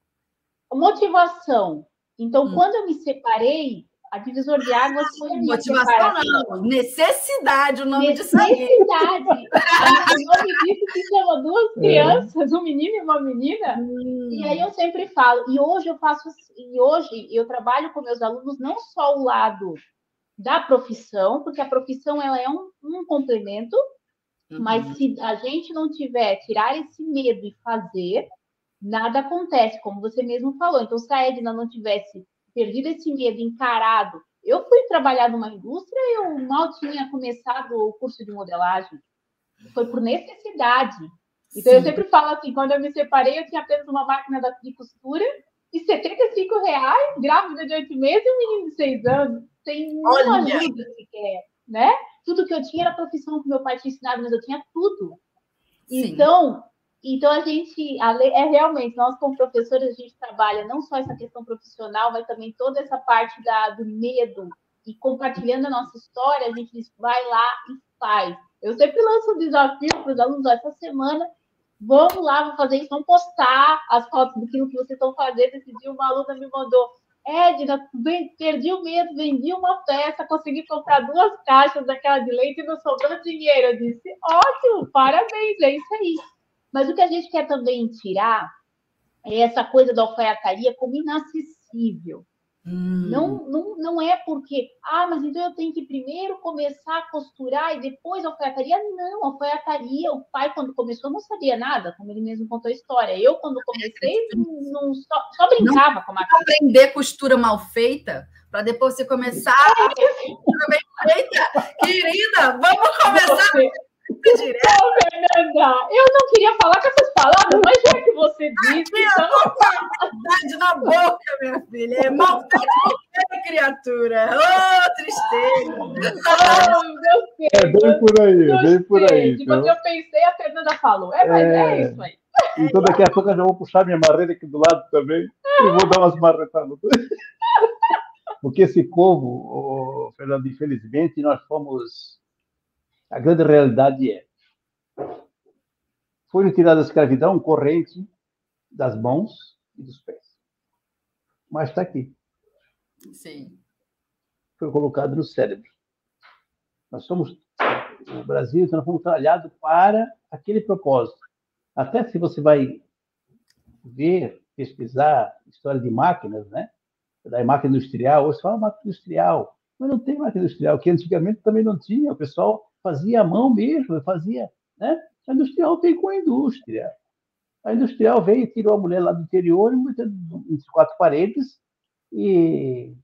B: Motivação. Então, hum. quando eu me separei, a divisor de águas foi a
A: Motivação não, necessidade, o nome
B: disso Necessidade. o nome disso se chama duas é. crianças, um menino e uma menina. Hum. E aí eu sempre falo, e hoje eu faço, e hoje eu trabalho com meus alunos não só o lado da profissão, porque a profissão ela é um, um complemento, uhum. mas se a gente não tiver, tirar esse medo e fazer, nada acontece, como você mesmo falou. Então, se a Edna não tivesse perdido esse medo, encarado. Eu fui trabalhar numa indústria e eu mal tinha começado o curso de modelagem. Foi por necessidade. Então, Sim. eu sempre falo assim, quando eu me separei, eu tinha apenas uma máquina de costura e 75 reais, grávida de oito meses e um menino de seis anos. Tem uma ajuda sequer, né? Tudo que eu tinha era profissão que meu pai tinha ensinado, mas eu tinha tudo. Sim. Então, então, a gente, é realmente, nós como professores, a gente trabalha não só essa questão profissional, mas também toda essa parte da, do medo. E compartilhando a nossa história, a gente diz, vai lá e faz. Eu sempre lanço um desafio para os alunos, essa semana, vamos lá, vamos fazer isso, vamos postar as fotos daquilo que vocês estão fazendo. Esse dia uma aluna me mandou, Edna, perdi o medo, vendi uma peça, consegui comprar duas caixas daquela de leite e não sobrou dinheiro. Eu disse, ótimo, parabéns, é isso aí. Mas o que a gente quer também tirar é essa coisa da alfaiataria como inacessível. Hum. Não, não, não é porque, ah, mas então eu tenho que primeiro começar a costurar e depois a alfaiataria. Não, a alfaiataria, o pai, quando começou, não sabia nada, como ele mesmo contou a história. Eu, quando comecei, não, só, só brincava não, com a máquina.
A: Aprender costura mal feita, para depois você começar a costura bem feita. Querida, vamos começar. Você
B: Ô, Fernanda, eu não queria falar com essas palavras, mas já que você disse.
A: Então... Eu na boca, minha filha. É maldade qualquer criatura. Oh, tristeza.
B: Oh, meu Deus.
C: É bem por aí, é bem por aí.
B: Então. Eu pensei, a Fernanda falou. É, mas é, é isso aí.
C: Então daqui a pouco eu já vou puxar minha marreta aqui do lado também e vou dar umas marretadas. Porque esse povo, oh, Fernando, infelizmente, nós fomos a grande realidade é: foi retirada a escravidão corrente das mãos e dos pés. Mas está aqui.
A: Sim.
C: Foi colocado no cérebro. Nós somos, o Brasil, nós fomos trabalhados para aquele propósito. Até se você vai ver, pesquisar história de máquinas, né? Da máquina industrial, hoje fala máquina industrial, mas não tem máquina industrial, que antigamente também não tinha. O pessoal fazia a mão mesmo, fazia, né? A industrial veio com a indústria. A industrial veio e tirou a mulher lá do interior entre quatro paredes e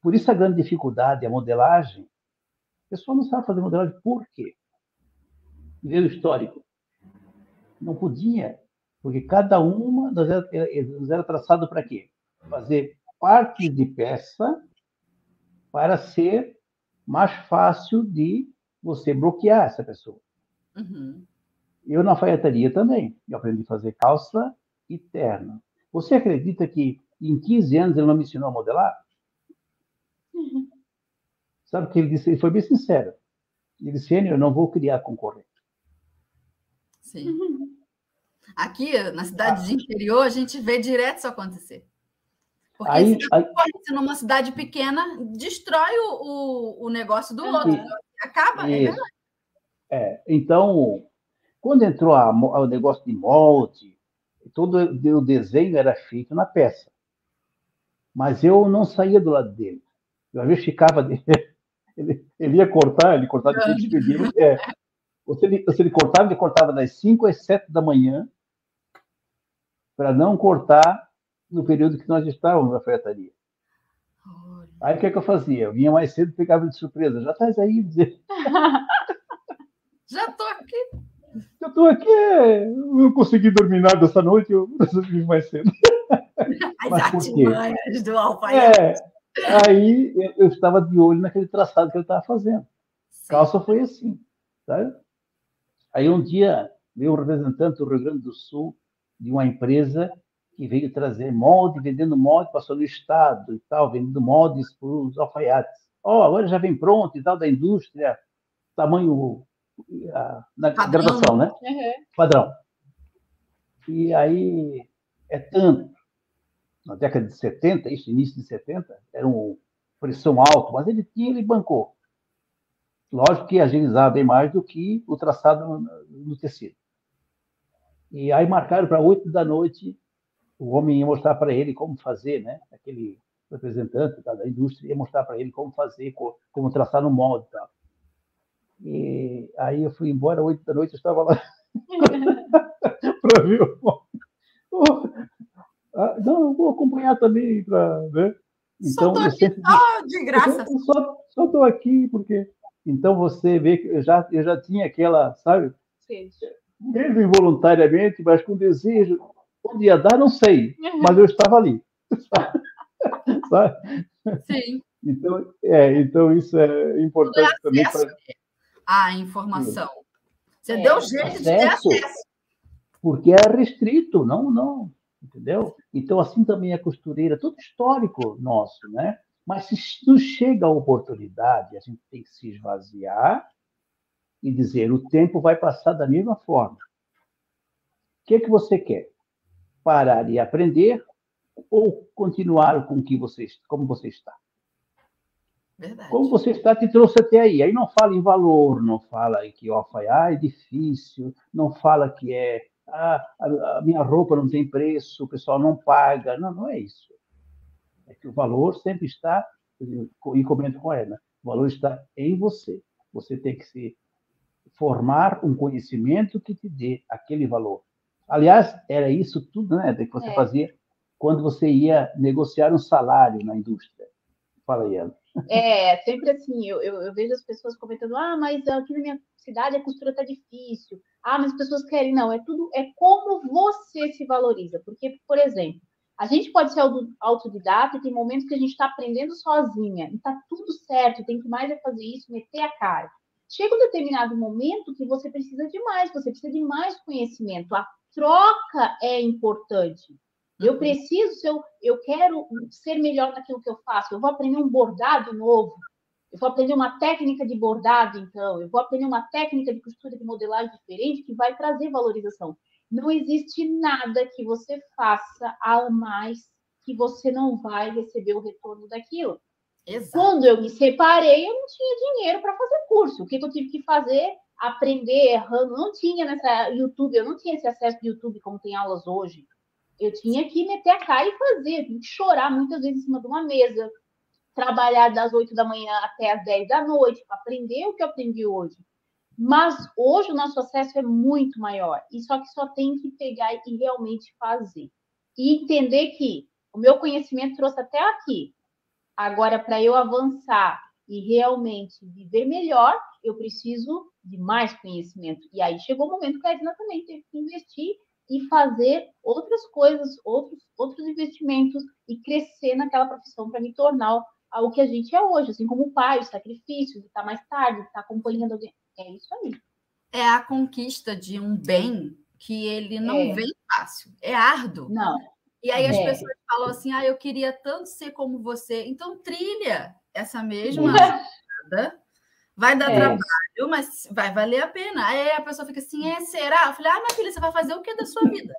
C: por isso a grande dificuldade, a modelagem. O pessoal não sabe fazer modelagem por quê? Nível histórico. Não podia, porque cada uma das era, era traçado para quê? Fazer partes de peça para ser mais fácil de você bloquear essa pessoa. Uhum. Eu na alfaiataria também. Eu aprendi a fazer calça e terno. Você acredita que em 15 anos ele não me ensinou a modelar? Uhum. Sabe o que ele disse? Ele foi bem sincero. Ele disse, eu não vou criar concorrente.
A: Sim. Uhum. Aqui, na cidade ah. de interior, a gente vê direto isso acontecer. Porque aí, se aí, numa cidade pequena, destrói o, o, o negócio do outro. Acaba, é verdade.
C: É, então, quando entrou a, o negócio de molde, todo o desenho era feito na peça. Mas eu não saía do lado dele. Eu às vezes ficava. Ele, ele ia cortar, ele cortava de. É, se, ele, se ele cortava, ele cortava das 5 às 7 da manhã, para não cortar no período que nós estávamos na ferretaria. Aí o que, é que eu fazia? Eu vinha mais cedo e pegava de surpresa. Já estás aí?
A: Já estou aqui.
C: Já estou aqui. Não consegui dormir nada essa noite, eu resolvi mais cedo.
A: As Mas artimanhas do alfaiate. É,
C: aí eu estava de olho naquele traçado que ele estava fazendo. Sim. Calça foi assim, sabe? Aí um dia veio um representante do Rio Grande do Sul de uma empresa que veio trazer molde, vendendo molde, passou no estado e tal, vendendo moldes para os alfaiates. oh, agora já vem pronto e tal, da indústria, tamanho na graduação, né? Uhum. Padrão. E aí é tanto. Na década de 70, isso, início de 70, era uma pressão alta, mas ele tinha, ele bancou. Lógico que agilizava bem mais do que o traçado no, no tecido. E aí marcaram para oito da noite, o homem ia mostrar para ele como fazer, né? Aquele representante da indústria ia mostrar para ele como fazer, como traçar no molde tal. E aí eu fui embora, oito da noite, eu estava lá para ver o oh, ah, Não, eu vou acompanhar também para ver.
A: Então, só estou aqui só de graça.
C: Eu só estou aqui porque... Então, você vê que eu já, eu já tinha aquela, sabe? Sim. Mesmo involuntariamente, mas com desejo. Onde ia dar, não sei, mas eu estava ali.
A: sabe? Sim.
C: Então, é, então isso é importante também para
A: a informação. Você é, deu jeito acesso, de ter acesso.
C: Porque é restrito, não, não, entendeu? Então, assim também a costureira, tudo histórico nosso, né? Mas se nos chega a oportunidade, a gente tem que se esvaziar e dizer: o tempo vai passar da mesma forma. O que, é que você quer? Parar e aprender ou continuar com que você, como você está? Verdade. Como você está, te trouxe até aí. Aí não fala em valor, não fala que ó, ah, é difícil, não fala que é ah, a, a minha roupa não tem preço, o pessoal não paga. Não, não é isso. É que o valor sempre está, e comento com ela, o valor está em você. Você tem que se formar um conhecimento que te dê aquele valor. Aliás, era isso tudo né, que você é. fazia quando você ia negociar um salário na indústria. Fala aí, Ana.
B: É, sempre assim, eu, eu, eu, vejo as pessoas comentando, ah, mas aqui na minha cidade a costura tá difícil. Ah, mas as pessoas querem. Não, é tudo, é como você se valoriza. Porque, por exemplo, a gente pode ser autodidata e tem momentos que a gente está aprendendo sozinha, e tá tudo certo, tem que mais é fazer isso, meter a cara. Chega um determinado momento que você precisa de mais, você precisa de mais conhecimento. A troca é importante. Eu preciso, se eu, eu quero ser melhor naquilo que eu faço, eu vou aprender um bordado novo, eu vou aprender uma técnica de bordado, então, eu vou aprender uma técnica de costura de modelagem diferente que vai trazer valorização. Não existe nada que você faça a mais que você não vai receber o retorno daquilo. Exato. Quando eu me separei, eu não tinha dinheiro para fazer curso. O que, que eu tive que fazer? Aprender errando. Não tinha nessa YouTube, eu não tinha esse acesso de YouTube como tem aulas hoje. Eu tinha que meter a cara e fazer, tinha que chorar muitas vezes em cima de uma mesa, trabalhar das 8 da manhã até as 10 da noite para aprender o que eu aprendi hoje. Mas hoje o nosso acesso é muito maior, e só que só tem que pegar e realmente fazer. E entender que o meu conhecimento trouxe até aqui. Agora, para eu avançar e realmente viver melhor, eu preciso de mais conhecimento. E aí chegou o momento que a Edna também teve que investir e fazer outras coisas, outros, outros investimentos e crescer naquela profissão para me tornar o que a gente é hoje, assim como o pai, os sacrifícios, estar mais tarde, estar acompanhando alguém. É isso aí.
A: É a conquista de um bem que ele não é. vem fácil, é árduo.
B: Não.
A: E aí as é. pessoas falam assim: ah, eu queria tanto ser como você. Então trilha essa mesma vai dar é. trabalho, mas vai valer a pena. Aí a pessoa fica assim, é, será? Eu falei, ah, minha filha, você vai fazer o que da sua vida?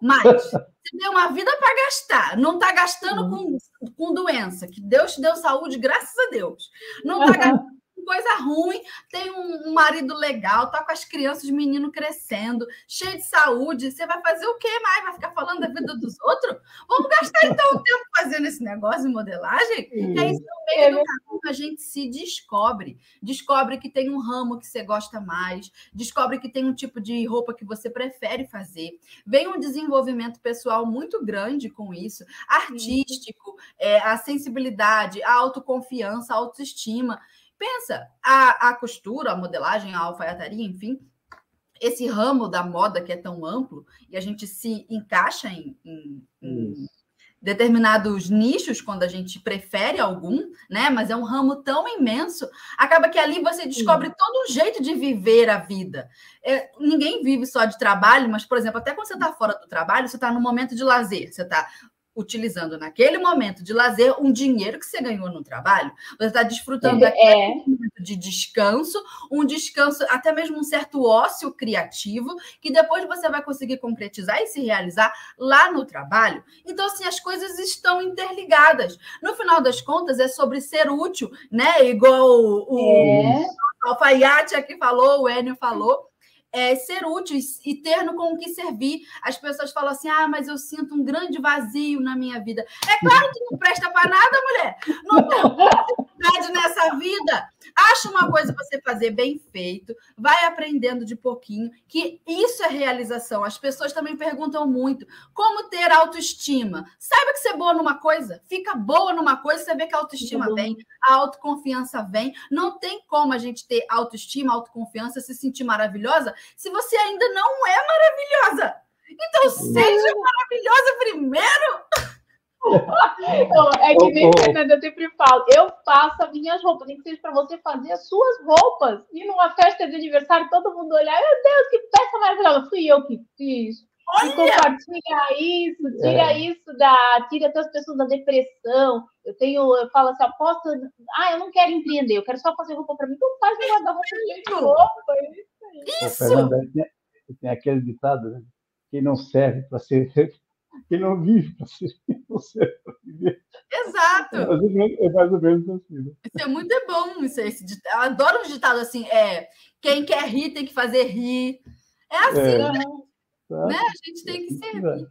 A: Mas você tem uma vida para gastar, não está gastando com, com doença, que Deus te deu saúde, graças a Deus. Não está gastando coisa ruim, tem um, marido legal, tá com as crianças, os meninos crescendo, cheio de saúde. Você vai fazer o quê mais? Vai ficar falando da vida dos outros? Vamos gastar então o tempo fazendo esse negócio de modelagem? Hum. É isso no meio é do caminho a gente se descobre. Descobre que tem um ramo que você gosta mais, descobre que tem um tipo de roupa que você prefere fazer. Vem um desenvolvimento pessoal muito grande com isso, artístico, é, a sensibilidade, a autoconfiança, a autoestima. Pensa, a, a costura, a modelagem, a alfaiataria, enfim, esse ramo da moda que é tão amplo e a gente se encaixa em, em, em determinados nichos quando a gente prefere algum, né? Mas é um ramo tão imenso, acaba que ali você descobre Sim. todo um jeito de viver a vida. É, ninguém vive só de trabalho, mas, por exemplo, até quando você está fora do trabalho, você está no momento de lazer, você está utilizando naquele momento de lazer um dinheiro que você ganhou no trabalho. Você está desfrutando
B: é.
A: de descanso, um descanso, até mesmo um certo ócio criativo, que depois você vai conseguir concretizar e se realizar lá no trabalho. Então, assim, as coisas estão interligadas. No final das contas, é sobre ser útil, né? Igual o, é. o Alfaiate aqui falou, o Enio falou é, ser útil e ter no com o que servir. As pessoas falam assim: ah, mas eu sinto um grande vazio na minha vida. É claro que não presta para nada, mulher. Não tem nessa vida. Acha uma coisa você fazer bem feito, vai aprendendo de pouquinho, que isso é realização. As pessoas também perguntam muito: como ter autoestima? Saiba que você é boa numa coisa, fica boa numa coisa, você vê que a autoestima vem, a autoconfiança vem. Não tem como a gente ter autoestima, autoconfiança, se sentir maravilhosa se você ainda não é maravilhosa. Então, seja maravilhosa primeiro.
B: É que nem Fernanda, eu sempre falo, eu faço as minhas roupas, nem que seja para você fazer as suas roupas. E numa festa de aniversário, todo mundo olhar, meu Deus, que festa maravilhosa. Fui eu que fiz. E compartilha isso, tira é. isso da. Tira até as pessoas da depressão. Eu tenho, eu falo assim, aposto. Ah, eu não quero empreender, eu quero só fazer roupa para mim. Então faz uma guarda-roupa de roupa.
A: Isso! isso. Fernanda,
D: tem, tem aquele ditado, né? Quem não serve para ser. Quem não vive para ser, para viver.
A: Exato!
D: É mais ou menos assim. Né?
A: Isso é muito bom, isso, esse ditado. Eu adoro um ditado assim: é quem quer rir tem que fazer rir. É assim, é. né? Tá? Né? A gente tem que servir.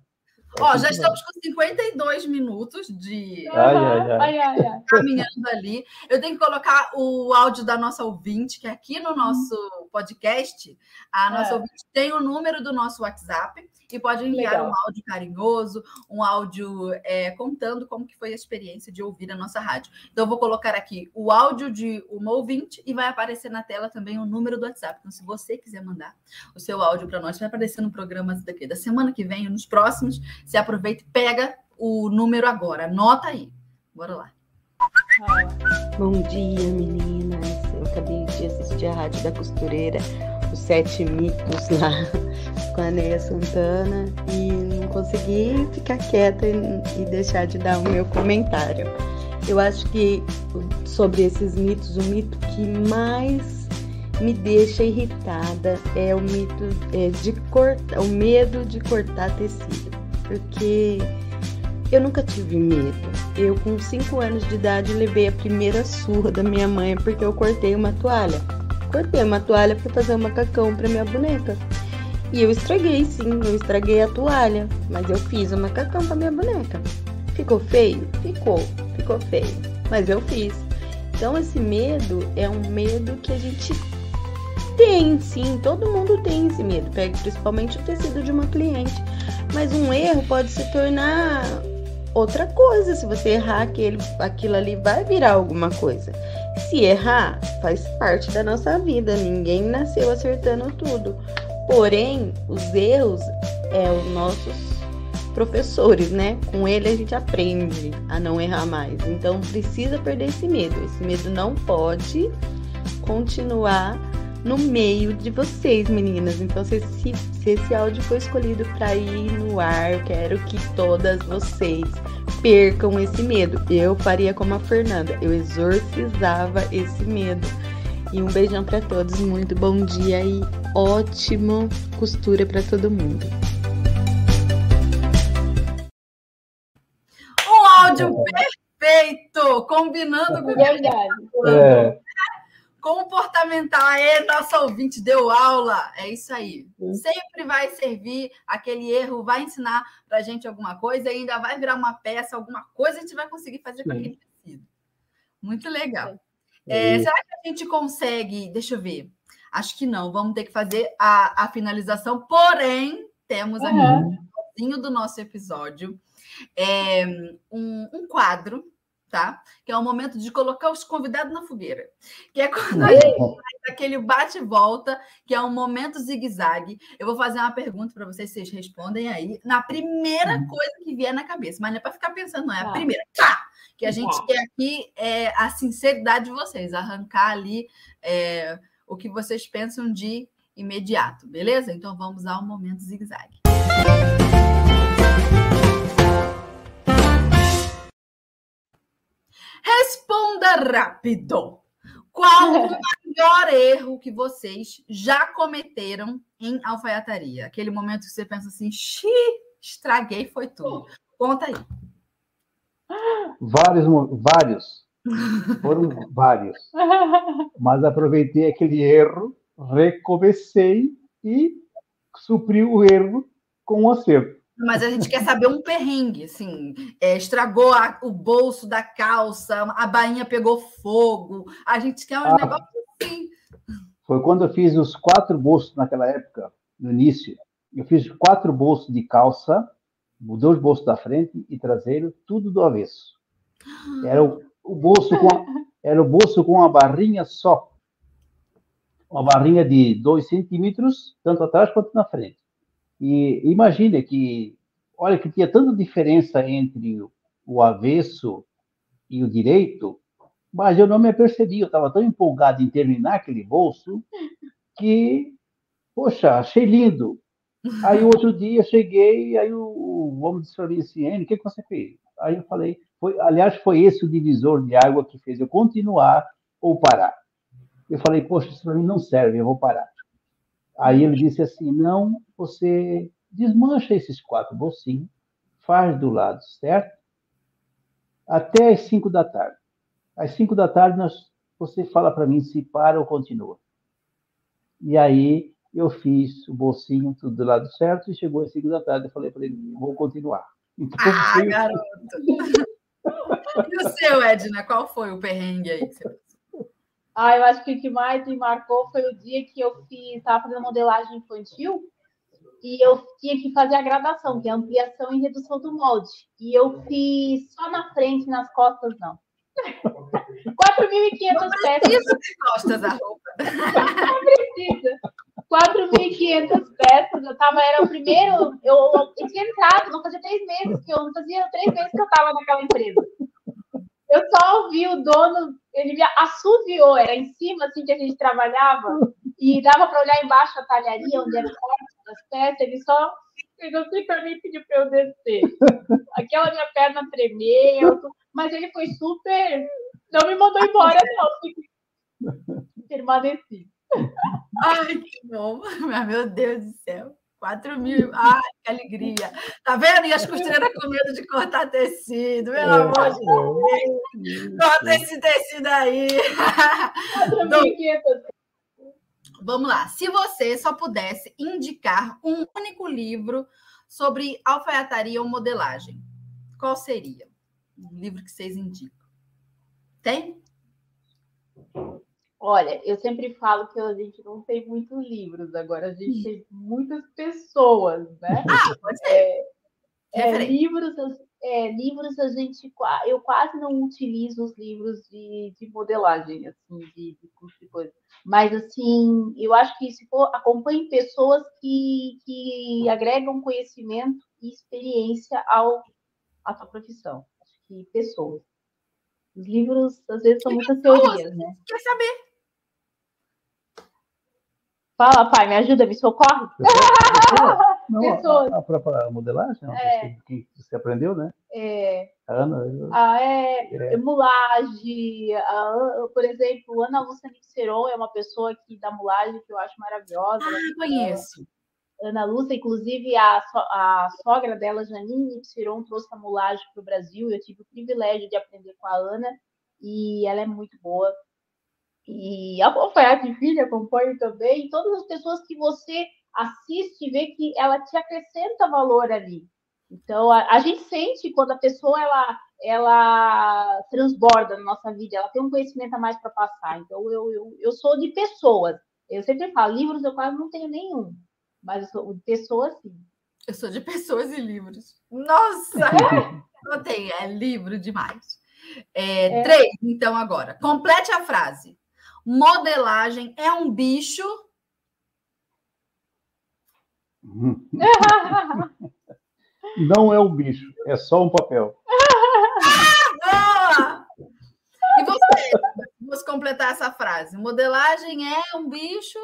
A: Ó, já estamos com 52 minutos de
D: ai, ai, ai.
A: caminhando ali. Eu tenho que colocar o áudio da nossa ouvinte, que é aqui no nosso podcast, a nossa é. ouvinte tem o número do nosso WhatsApp e pode enviar Legal. um áudio carinhoso, um áudio é, contando como que foi a experiência de ouvir a nossa rádio. Então, eu vou colocar aqui o áudio de uma ouvinte e vai aparecer na tela também o número do WhatsApp. Então, se você quiser mandar o seu áudio para nós, vai aparecer no programa daqui da semana que vem, nos próximos. Se aproveita e pega o número agora. Anota aí. Bora lá.
F: Bom dia, meninas. Eu acabei de assistir a Rádio da Costureira, os Sete Mitos lá com a Neia Santana e não consegui ficar quieta e, deixar de dar o meu comentário. Eu acho que sobre esses mitos, o mito que mais me deixa irritada é o mito é, de cortar, o medo de cortar tecido, porque eu nunca tive medo. Eu, com 5 anos de idade, levei a primeira surra da minha mãe porque eu cortei uma toalha. Cortei uma toalha para fazer um macacão para minha boneca. E eu estraguei, sim, eu estraguei a toalha, mas eu fiz o um macacão para minha boneca. Ficou feio? Ficou, ficou feio, mas eu fiz. Então, esse medo é um medo que a gente tem, sim, todo mundo tem esse medo. Pega principalmente o tecido de uma cliente. Mas um erro pode se tornar outra coisa. Se você errar aquele, aquilo ali, vai virar alguma coisa. Se errar, faz parte da nossa vida. Ninguém nasceu acertando tudo. Porém, os erros é os nossos professores, né? Com ele a gente aprende a não errar mais. Então precisa perder esse medo. Esse medo não pode continuar no meio de vocês, meninas. Então, se, se, se esse áudio foi escolhido para ir no ar, eu quero que todas vocês percam esse medo. Eu faria como a Fernanda, eu exorcizava esse medo. E um beijão para todos, muito bom dia e ótimo costura para todo mundo.
A: Um áudio perfeito, combinando com
B: verdade.
A: É. Comportamental, é nossa ouvinte deu aula, é isso aí. Sempre vai servir aquele erro, vai ensinar para a gente alguma coisa, e ainda vai virar uma peça, alguma coisa a gente vai conseguir fazer com aquele tecido. Muito legal. É, será que a gente consegue? Deixa eu ver. Acho que não. Vamos ter que fazer a, a finalização. Porém, temos aqui uhum. no do nosso episódio é, um, um quadro tá? Que é o momento de colocar os convidados na fogueira. Que é quando a gente faz aquele bate-volta, que é um momento zigue-zague. Eu vou fazer uma pergunta para vocês, vocês respondem aí na primeira uhum. coisa que vier na cabeça. Mas não é para ficar pensando, não, é a tá. primeira. Tá! que a gente quer aqui é a sinceridade de vocês, arrancar ali é, o que vocês pensam de imediato, beleza? Então vamos ao momento zigue-zague. Responda rápido. Qual o maior erro que vocês já cometeram em alfaiataria? Aquele momento que você pensa assim, xiii, estraguei, foi tudo. Conta aí.
C: Vários, vários. Foram vários. Mas aproveitei aquele erro, recomecei e supri o erro com um acerto.
A: Mas a gente quer saber um perrengue, assim, é, estragou a, o bolso da calça, a bainha pegou fogo, a gente quer um ah, negócio assim.
C: Foi quando eu fiz os quatro bolsos naquela época, no início. Eu fiz quatro bolsos de calça, dois bolsos da frente e traseiro, tudo do avesso. Era o, o bolso com a, era o bolso com uma barrinha só, uma barrinha de dois centímetros, tanto atrás quanto na frente. E imagine que, olha, que tinha tanta diferença entre o avesso e o direito, mas eu não me apercebi, eu estava tão empolgado em terminar aquele bolso que, poxa, achei lindo. Aí outro dia cheguei, aí o, homem disse para mim assim, o que, que você fez? Aí eu falei, foi, aliás, foi esse o divisor de água que fez eu continuar ou parar. Eu falei, poxa, isso para mim não serve, eu vou parar. Aí ele disse assim: não, você desmancha esses quatro bolsinhos, faz do lado certo, até as cinco da tarde. Às cinco da tarde, nós, você fala para mim se para ou continua. E aí eu fiz o bolsinho tudo do lado certo e chegou às cinco da tarde. Eu falei para ele: vou continuar.
A: Então, ah, garoto! e o seu, Edna, qual foi o perrengue aí que você
B: ah, eu acho que o que mais me marcou foi o dia que eu fiz, estava fazendo modelagem infantil e eu tinha que fazer a gradação, que é ampliação e redução do molde. E eu fiz só na frente, nas costas, não. 4.500 peças.
A: Isso de costas a roupa.
B: Não precisa. 4.500 peças. Eu tava, era o primeiro. Eu, eu tinha entrado, não fazia três meses, que eu não fazia três meses que eu estava naquela empresa. Eu só ouvi o dono, ele me assoviou, era em cima assim que a gente trabalhava, e dava para olhar embaixo a talharia, onde era o corte das peças, ele só pegou assim para mim e pediu para eu descer. Aquela minha perna tremeu, mas ele foi super. Não me mandou embora, não. Permaneci.
A: Ai, que bom. Meu Deus do céu. 4 mil. Ai, que alegria. Tá vendo? E as costureiras com medo de cortar tecido. Pelo é, amor de Deus. Corta esse tecido aí. 4.500. Vamos lá. Se você só pudesse indicar um único livro sobre alfaiataria ou modelagem, qual seria o livro que vocês indicam? Tem?
B: Olha, eu sempre falo que a gente não tem muitos livros, agora a gente tem muitas pessoas, né?
A: Ah, pode ser.
B: É, é, livros, é, livros a gente eu quase não utilizo os livros de, de modelagem, assim, de, de curso de coisa. Mas assim, eu acho que se for, acompanhe pessoas que, que agregam conhecimento e experiência ao à sua profissão. Acho que pessoas. Os livros, às vezes, são muitas teorias, né?
A: Quer saber?
B: Fala, pai, me ajuda, me socorre.
C: Não, a, a, própria modelagem, é. que, que você aprendeu, né?
B: É.
C: A Ana.
B: Eu... Ah, é, é. mulagem. A, por exemplo, Ana Lúcia Nixeron é uma pessoa que da mulagem que eu acho maravilhosa.
A: Ah, conheço.
B: Ana Lúcia, inclusive a, a sogra dela, Janine Nixeron, trouxe a mulagem para o Brasil. Eu tive o privilégio de aprender com a Ana e ela é muito boa e acompanhar de filho, acompanho também, todas as pessoas que você assiste e vê que ela te acrescenta valor ali. Então, a, a, gente sente quando a pessoa ela, ela transborda na nossa vida, ela tem um conhecimento a mais para passar. Então, eu, eu, eu sou de pessoas. Eu sempre falo, livros eu quase não tenho nenhum, mas eu sou de pessoas sim.
A: Eu sou de pessoas e livros. Nossa! não tenho, é livro demais. É, é. Três, então, agora. Complete a frase. Modelagem é um bicho.
C: Não é um bicho, é só um papel.
A: Ah, boa! E você? Vamos completar essa frase. Modelagem é um bicho.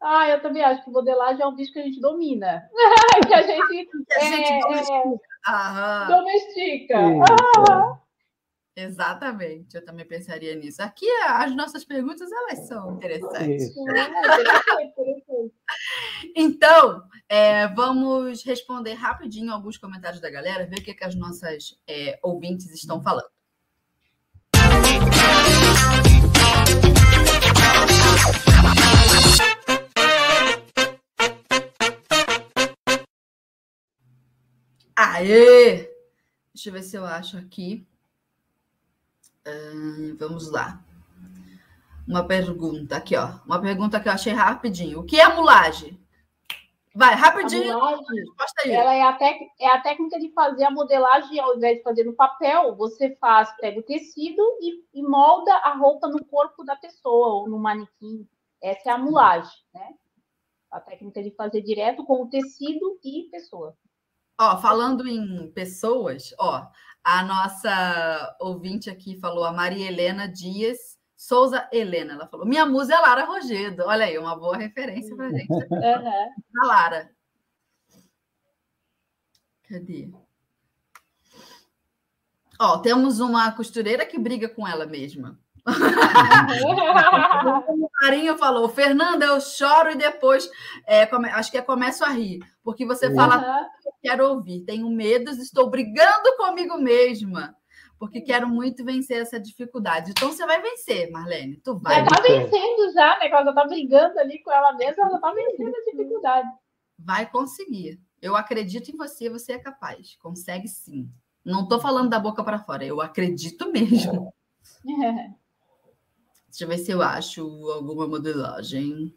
B: Ah, eu também acho que modelagem é um bicho que a gente domina. que a gente, que a gente é, domestica. É, domestica. Ah.
A: Exatamente, eu também pensaria nisso. Aqui as nossas perguntas elas são interessantes. então, é, vamos responder rapidinho alguns comentários da galera, ver o que, que as nossas é, ouvintes estão falando. Aê! Deixa eu ver se eu acho aqui. Hum, vamos lá. Uma pergunta aqui, ó. Uma pergunta que eu achei rapidinho. O que é mulagem? Vai, rapidinho.
B: Mulagem, ela é a, tec, é a técnica de fazer a modelagem, ao invés de fazer no papel, você faz, pega o tecido e, e molda a roupa no corpo da pessoa ou no manequim. Essa é a mulagem, né? A técnica de fazer direto com o tecido e pessoa.
A: Ó, falando em pessoas, ó, a nossa ouvinte aqui falou, a Maria Helena Dias Souza Helena. Ela falou: Minha musa é Lara Rogedo. Olha aí, uma boa referência para gente. Uhum. A Lara. Cadê? Ó, temos uma costureira que briga com ela mesma. o Marinho falou, Fernanda, eu choro e depois é, come... acho que é começo a rir, porque você fala, uhum. Quero ouvir, tenho medo, estou brigando comigo mesma, porque quero muito vencer essa dificuldade. Então você vai vencer, Marlene, tu vai.
B: Já tá vencendo já, né? Ela tá brigando ali com ela mesma, ela tá vencendo a dificuldade.
A: Vai conseguir. Eu acredito em você, você é capaz. Consegue sim. Não estou falando da boca para fora, eu acredito mesmo. É. Deixa eu ver se eu acho alguma modelagem.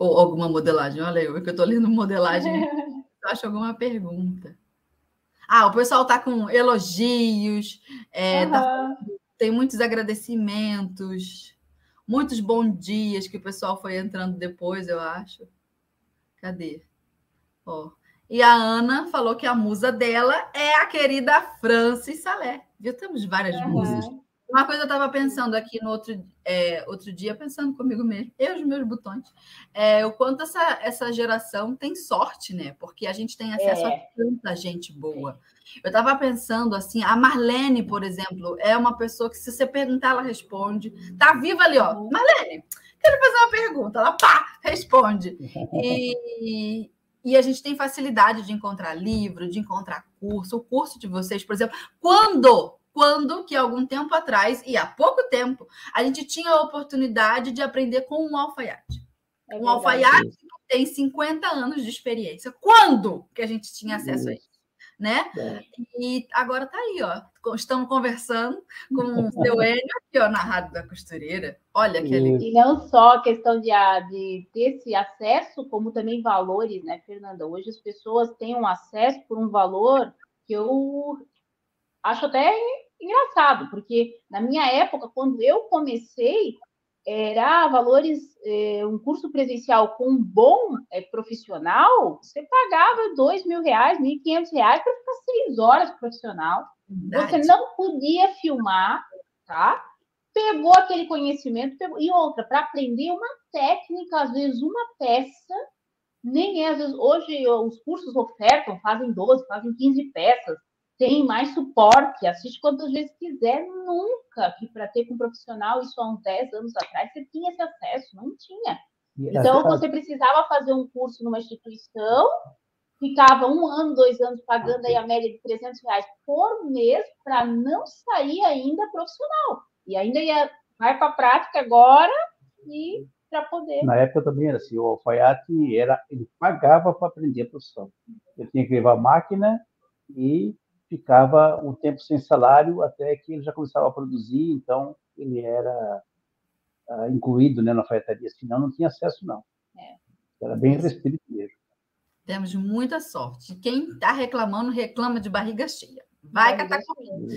A: Ou alguma modelagem. Olha, eu que eu estou lendo modelagem. eu acho alguma pergunta. Ah, o pessoal está com elogios, é, uhum. tá, tem muitos agradecimentos, muitos bons dias que o pessoal foi entrando depois, eu acho. Cadê? Ó. E a Ana falou que a musa dela é a querida Francis Salé. Viu? Temos várias uhum. musas. Uma coisa eu estava pensando aqui no outro, é, outro dia, pensando comigo mesmo, eu os meus botões, é, o quanto essa, essa geração tem sorte, né? Porque a gente tem acesso é. a tanta gente boa. Eu estava pensando assim, a Marlene, por exemplo, é uma pessoa que, se você perguntar, ela responde. Tá viva ali, ó. Uhum. Marlene, quero fazer uma pergunta. Ela pá, responde. E, e a gente tem facilidade de encontrar livro, de encontrar curso. O curso de vocês, por exemplo, quando quando que algum tempo atrás, e há pouco tempo, a gente tinha a oportunidade de aprender com um alfaiate. É um alfaiate que tem 50 anos de experiência. Quando que a gente tinha acesso a isso? Né? É. E agora tá aí, ó. Estamos conversando com o seu Enio aqui, ó, na Rádio da Costureira. Olha que ali.
B: E não só a questão de, de ter esse acesso, como também valores, né, Fernanda? Hoje as pessoas têm um acesso por um valor que eu acho até engraçado, porque na minha época, quando eu comecei, era valores, é, um curso presencial com um bom é, profissional, você pagava dois mil reais, mil e quinhentos reais para ficar seis horas profissional. Verdade. Você não podia filmar, tá? Pegou aquele conhecimento, pegou... e outra, para aprender uma técnica, às vezes uma peça, nem é, às vezes, hoje os cursos ofertam, fazem 12, fazem 15 peças tem mais suporte, assiste quantas vezes quiser, nunca que para ter com um profissional, isso há uns 10 anos atrás, você tinha esse acesso, não tinha. Então, você precisava fazer um curso numa instituição, ficava um ano, dois anos pagando aí a média de 300 reais por mês para não sair ainda profissional. E ainda ia, vai para a prática agora e para poder.
D: Na época também era assim, o alfaiate era, ele pagava para aprender a profissão. Ele tinha que levar máquina e ficava um tempo sem salário até que ele já começava a produzir, então ele era uh, incluído né, na alfaiataria, senão não tinha acesso, não. É. Era bem restrito mesmo.
A: Temos muita sorte. Quem está reclamando, reclama de barriga cheia. Vai catar comigo.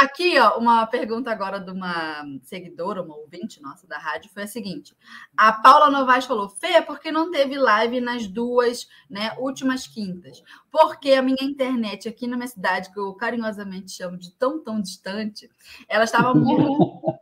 A: Aqui, ó, uma pergunta agora de uma seguidora, uma ouvinte nossa da rádio, foi a seguinte: a Paula Novaes falou, Fê, por que não teve live nas duas né, últimas quintas? Porque a minha internet aqui na minha cidade, que eu carinhosamente chamo de tão, tão distante, ela estava muito.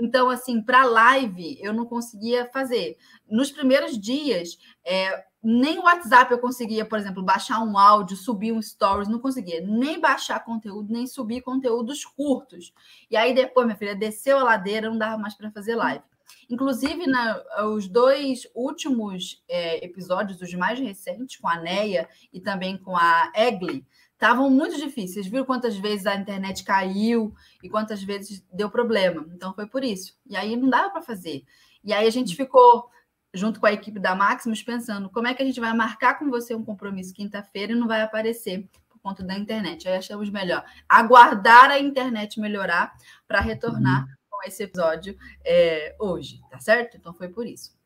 A: Então, assim, para live eu não conseguia fazer. Nos primeiros dias, é, nem o WhatsApp eu conseguia, por exemplo, baixar um áudio, subir um stories, não conseguia nem baixar conteúdo, nem subir conteúdos curtos. E aí depois, minha filha, desceu a ladeira, não dava mais para fazer live. Inclusive, na, os dois últimos é, episódios, os mais recentes, com a Neia e também com a Egli, estavam muito difíceis. Viram quantas vezes a internet caiu e quantas vezes deu problema. Então, foi por isso. E aí não dava para fazer. E aí a gente ficou junto com a equipe da Maximus, pensando como é que a gente vai marcar com você um compromisso quinta-feira e não vai aparecer por conta da internet. Aí achamos melhor aguardar a internet melhorar para retornar uhum. com esse episódio é, hoje, tá certo? Então foi por isso.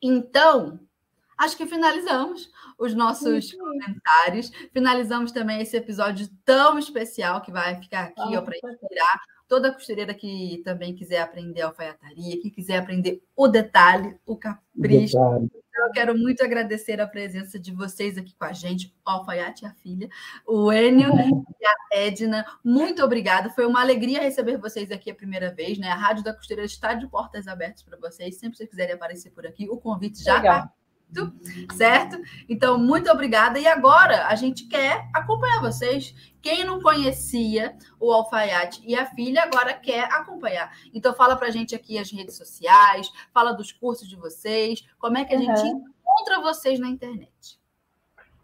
A: Então, acho que finalizamos os nossos comentários. Finalizamos também esse episódio tão especial que vai ficar aqui para inspirar toda costureira que também quiser aprender alfaiataria, que quiser aprender o detalhe, o capricho. O detalhe. Então, eu quero muito agradecer a presença de vocês aqui com a gente, o Alfaiate e a filha, o Enio e a Edna. Muito obrigada. Foi uma alegria receber vocês aqui a primeira vez, né? A Rádio da Costureira está de portas abertas para vocês. Sempre que vocês quiserem aparecer por aqui, o convite já está certo? Então, muito obrigada. E agora a gente quer acompanhar vocês. Quem não conhecia o Alfaiate e a filha agora quer acompanhar. Então, fala para a gente aqui as redes sociais, fala dos cursos de vocês, como é que a uhum. gente encontra vocês na internet.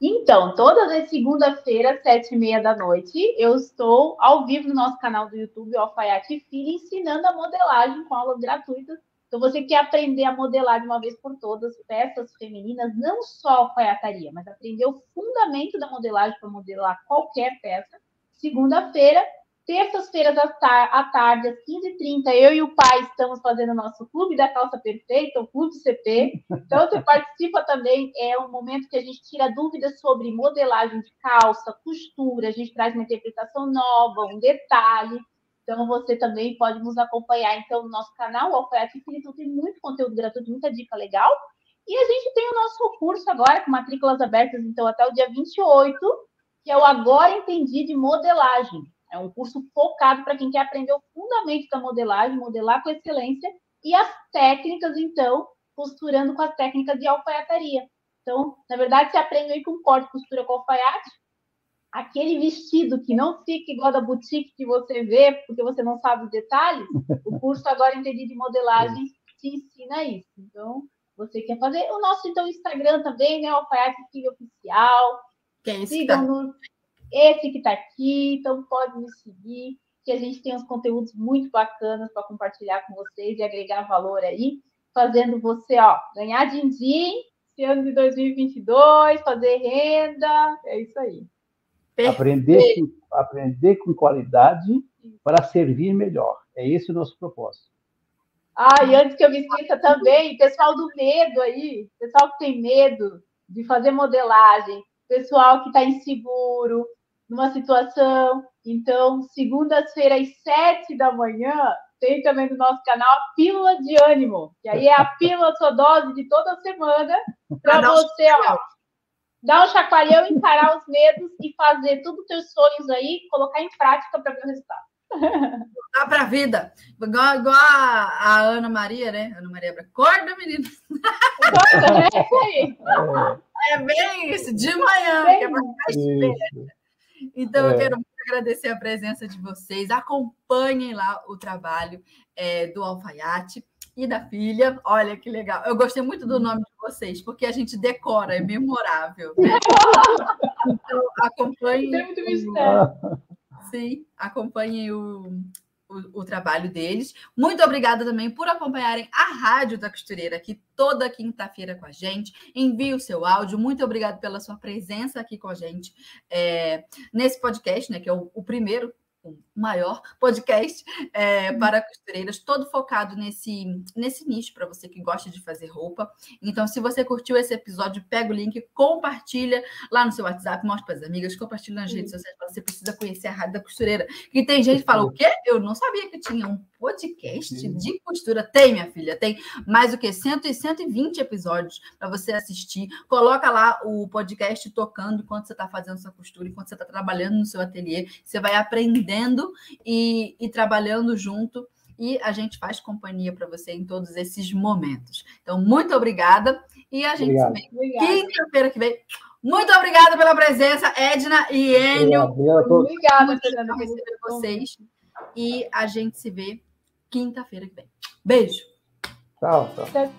B: Então, todas as segunda-feira, sete e meia da noite, eu estou ao vivo no nosso canal do YouTube, Alfaiate Filha, ensinando a modelagem com aulas gratuitas então, você quer aprender a modelar de uma vez por todas peças femininas, não só alfaiataria, mas aprender o fundamento da modelagem para modelar qualquer peça. Segunda-feira, terças-feiras à tarde, às 15h30, eu e o pai estamos fazendo o nosso Clube da Calça Perfeita, o Clube CP. Então, você participa também. É um momento que a gente tira dúvidas sobre modelagem de calça, costura, a gente traz uma interpretação nova, um detalhe. Então, você também pode nos acompanhar então, no nosso canal, Alfaiate Infinito, tem muito conteúdo gratuito, muita dica legal. E a gente tem o nosso curso agora, com matrículas abertas, então, até o dia 28, que é o Agora Entendi de Modelagem. É um curso focado para quem quer aprender o fundamento da modelagem, modelar com excelência, e as técnicas, então, costurando com as técnicas de alfaiataria. Então, na verdade, você aprende aí com corte, costura com alfaiate, aquele vestido que não fica igual da boutique que você vê, porque você não sabe os detalhes, o curso agora entendido de modelagem te ensina isso. Então, você quer fazer o nosso então Instagram também, né? O Alfaiate Filho Oficial.
A: Que esse Sigam
B: no... esse que está aqui, então pode me seguir, que a gente tem uns conteúdos muito bacanas para compartilhar com vocês e agregar valor aí, fazendo você, ó, ganhar din-din esse ano de 2022, fazer renda, é isso aí.
D: Aprender com, aprender com qualidade para servir melhor. É esse o nosso propósito.
B: Ah, e antes que eu me esqueça também, pessoal do medo aí, pessoal que tem medo de fazer modelagem, pessoal que está inseguro numa situação. Então, segundas-feiras, às sete da manhã, tem também no nosso canal a Pílula de Ânimo, que aí é a pílula sua dose de toda semana para você, ó, dar um chacoalhão, encarar os medos e fazer tudo os teus sonhos aí, colocar em prática para ver o resultado.
A: Dá para a vida. Igual, igual a, a, Ana Maria, né? Ana Maria Acorda, menina. Acorda, né? É isso aí. É, é bem isso, de manhã, bem, que é para Então, é. eu quero agradecer a presença de vocês. Acompanhem lá o trabalho é, do Alfaiate e da filha. Olha que legal. Eu gostei muito do nome de vocês, porque a gente decora, é memorável. Né? então, acompanhem. Tem muito mistério. Sim, acompanhem o, o, o, trabalho deles. Muito obrigada também por acompanharem a Rádio da Costureira aqui toda quinta-feira com a gente. Envie o seu áudio. Muito obrigada pela sua presença aqui com a gente é, nesse podcast, né? Que é o, o primeiro maior podcast é, uhum. para costureiras, todo focado nesse, nesse nicho para você que gosta de fazer roupa. Então, se você curtiu esse episódio, pega o link, compartilha lá no seu WhatsApp, mostra para as amigas, compartilha nas redes sociais. Você precisa conhecer a Rádio da Costureira. E tem gente que fala: o quê? Eu não sabia que tinha um podcast de costura. Tem, minha filha, tem mais do que 100 e 120 episódios para você assistir. Coloca lá o podcast tocando enquanto você está fazendo sua costura, enquanto você está trabalhando no seu ateliê. Você vai aprendendo e, e trabalhando junto e a gente faz companhia para você em todos esses momentos. Então, muito obrigada e a gente Obrigado. se vê quinta-feira que vem. Muito obrigada pela presença, Edna e Enio.
B: Obrigada,
A: por receber vocês. E a gente se vê quinta-feira que vem. Beijo.
D: Tchau, tchau.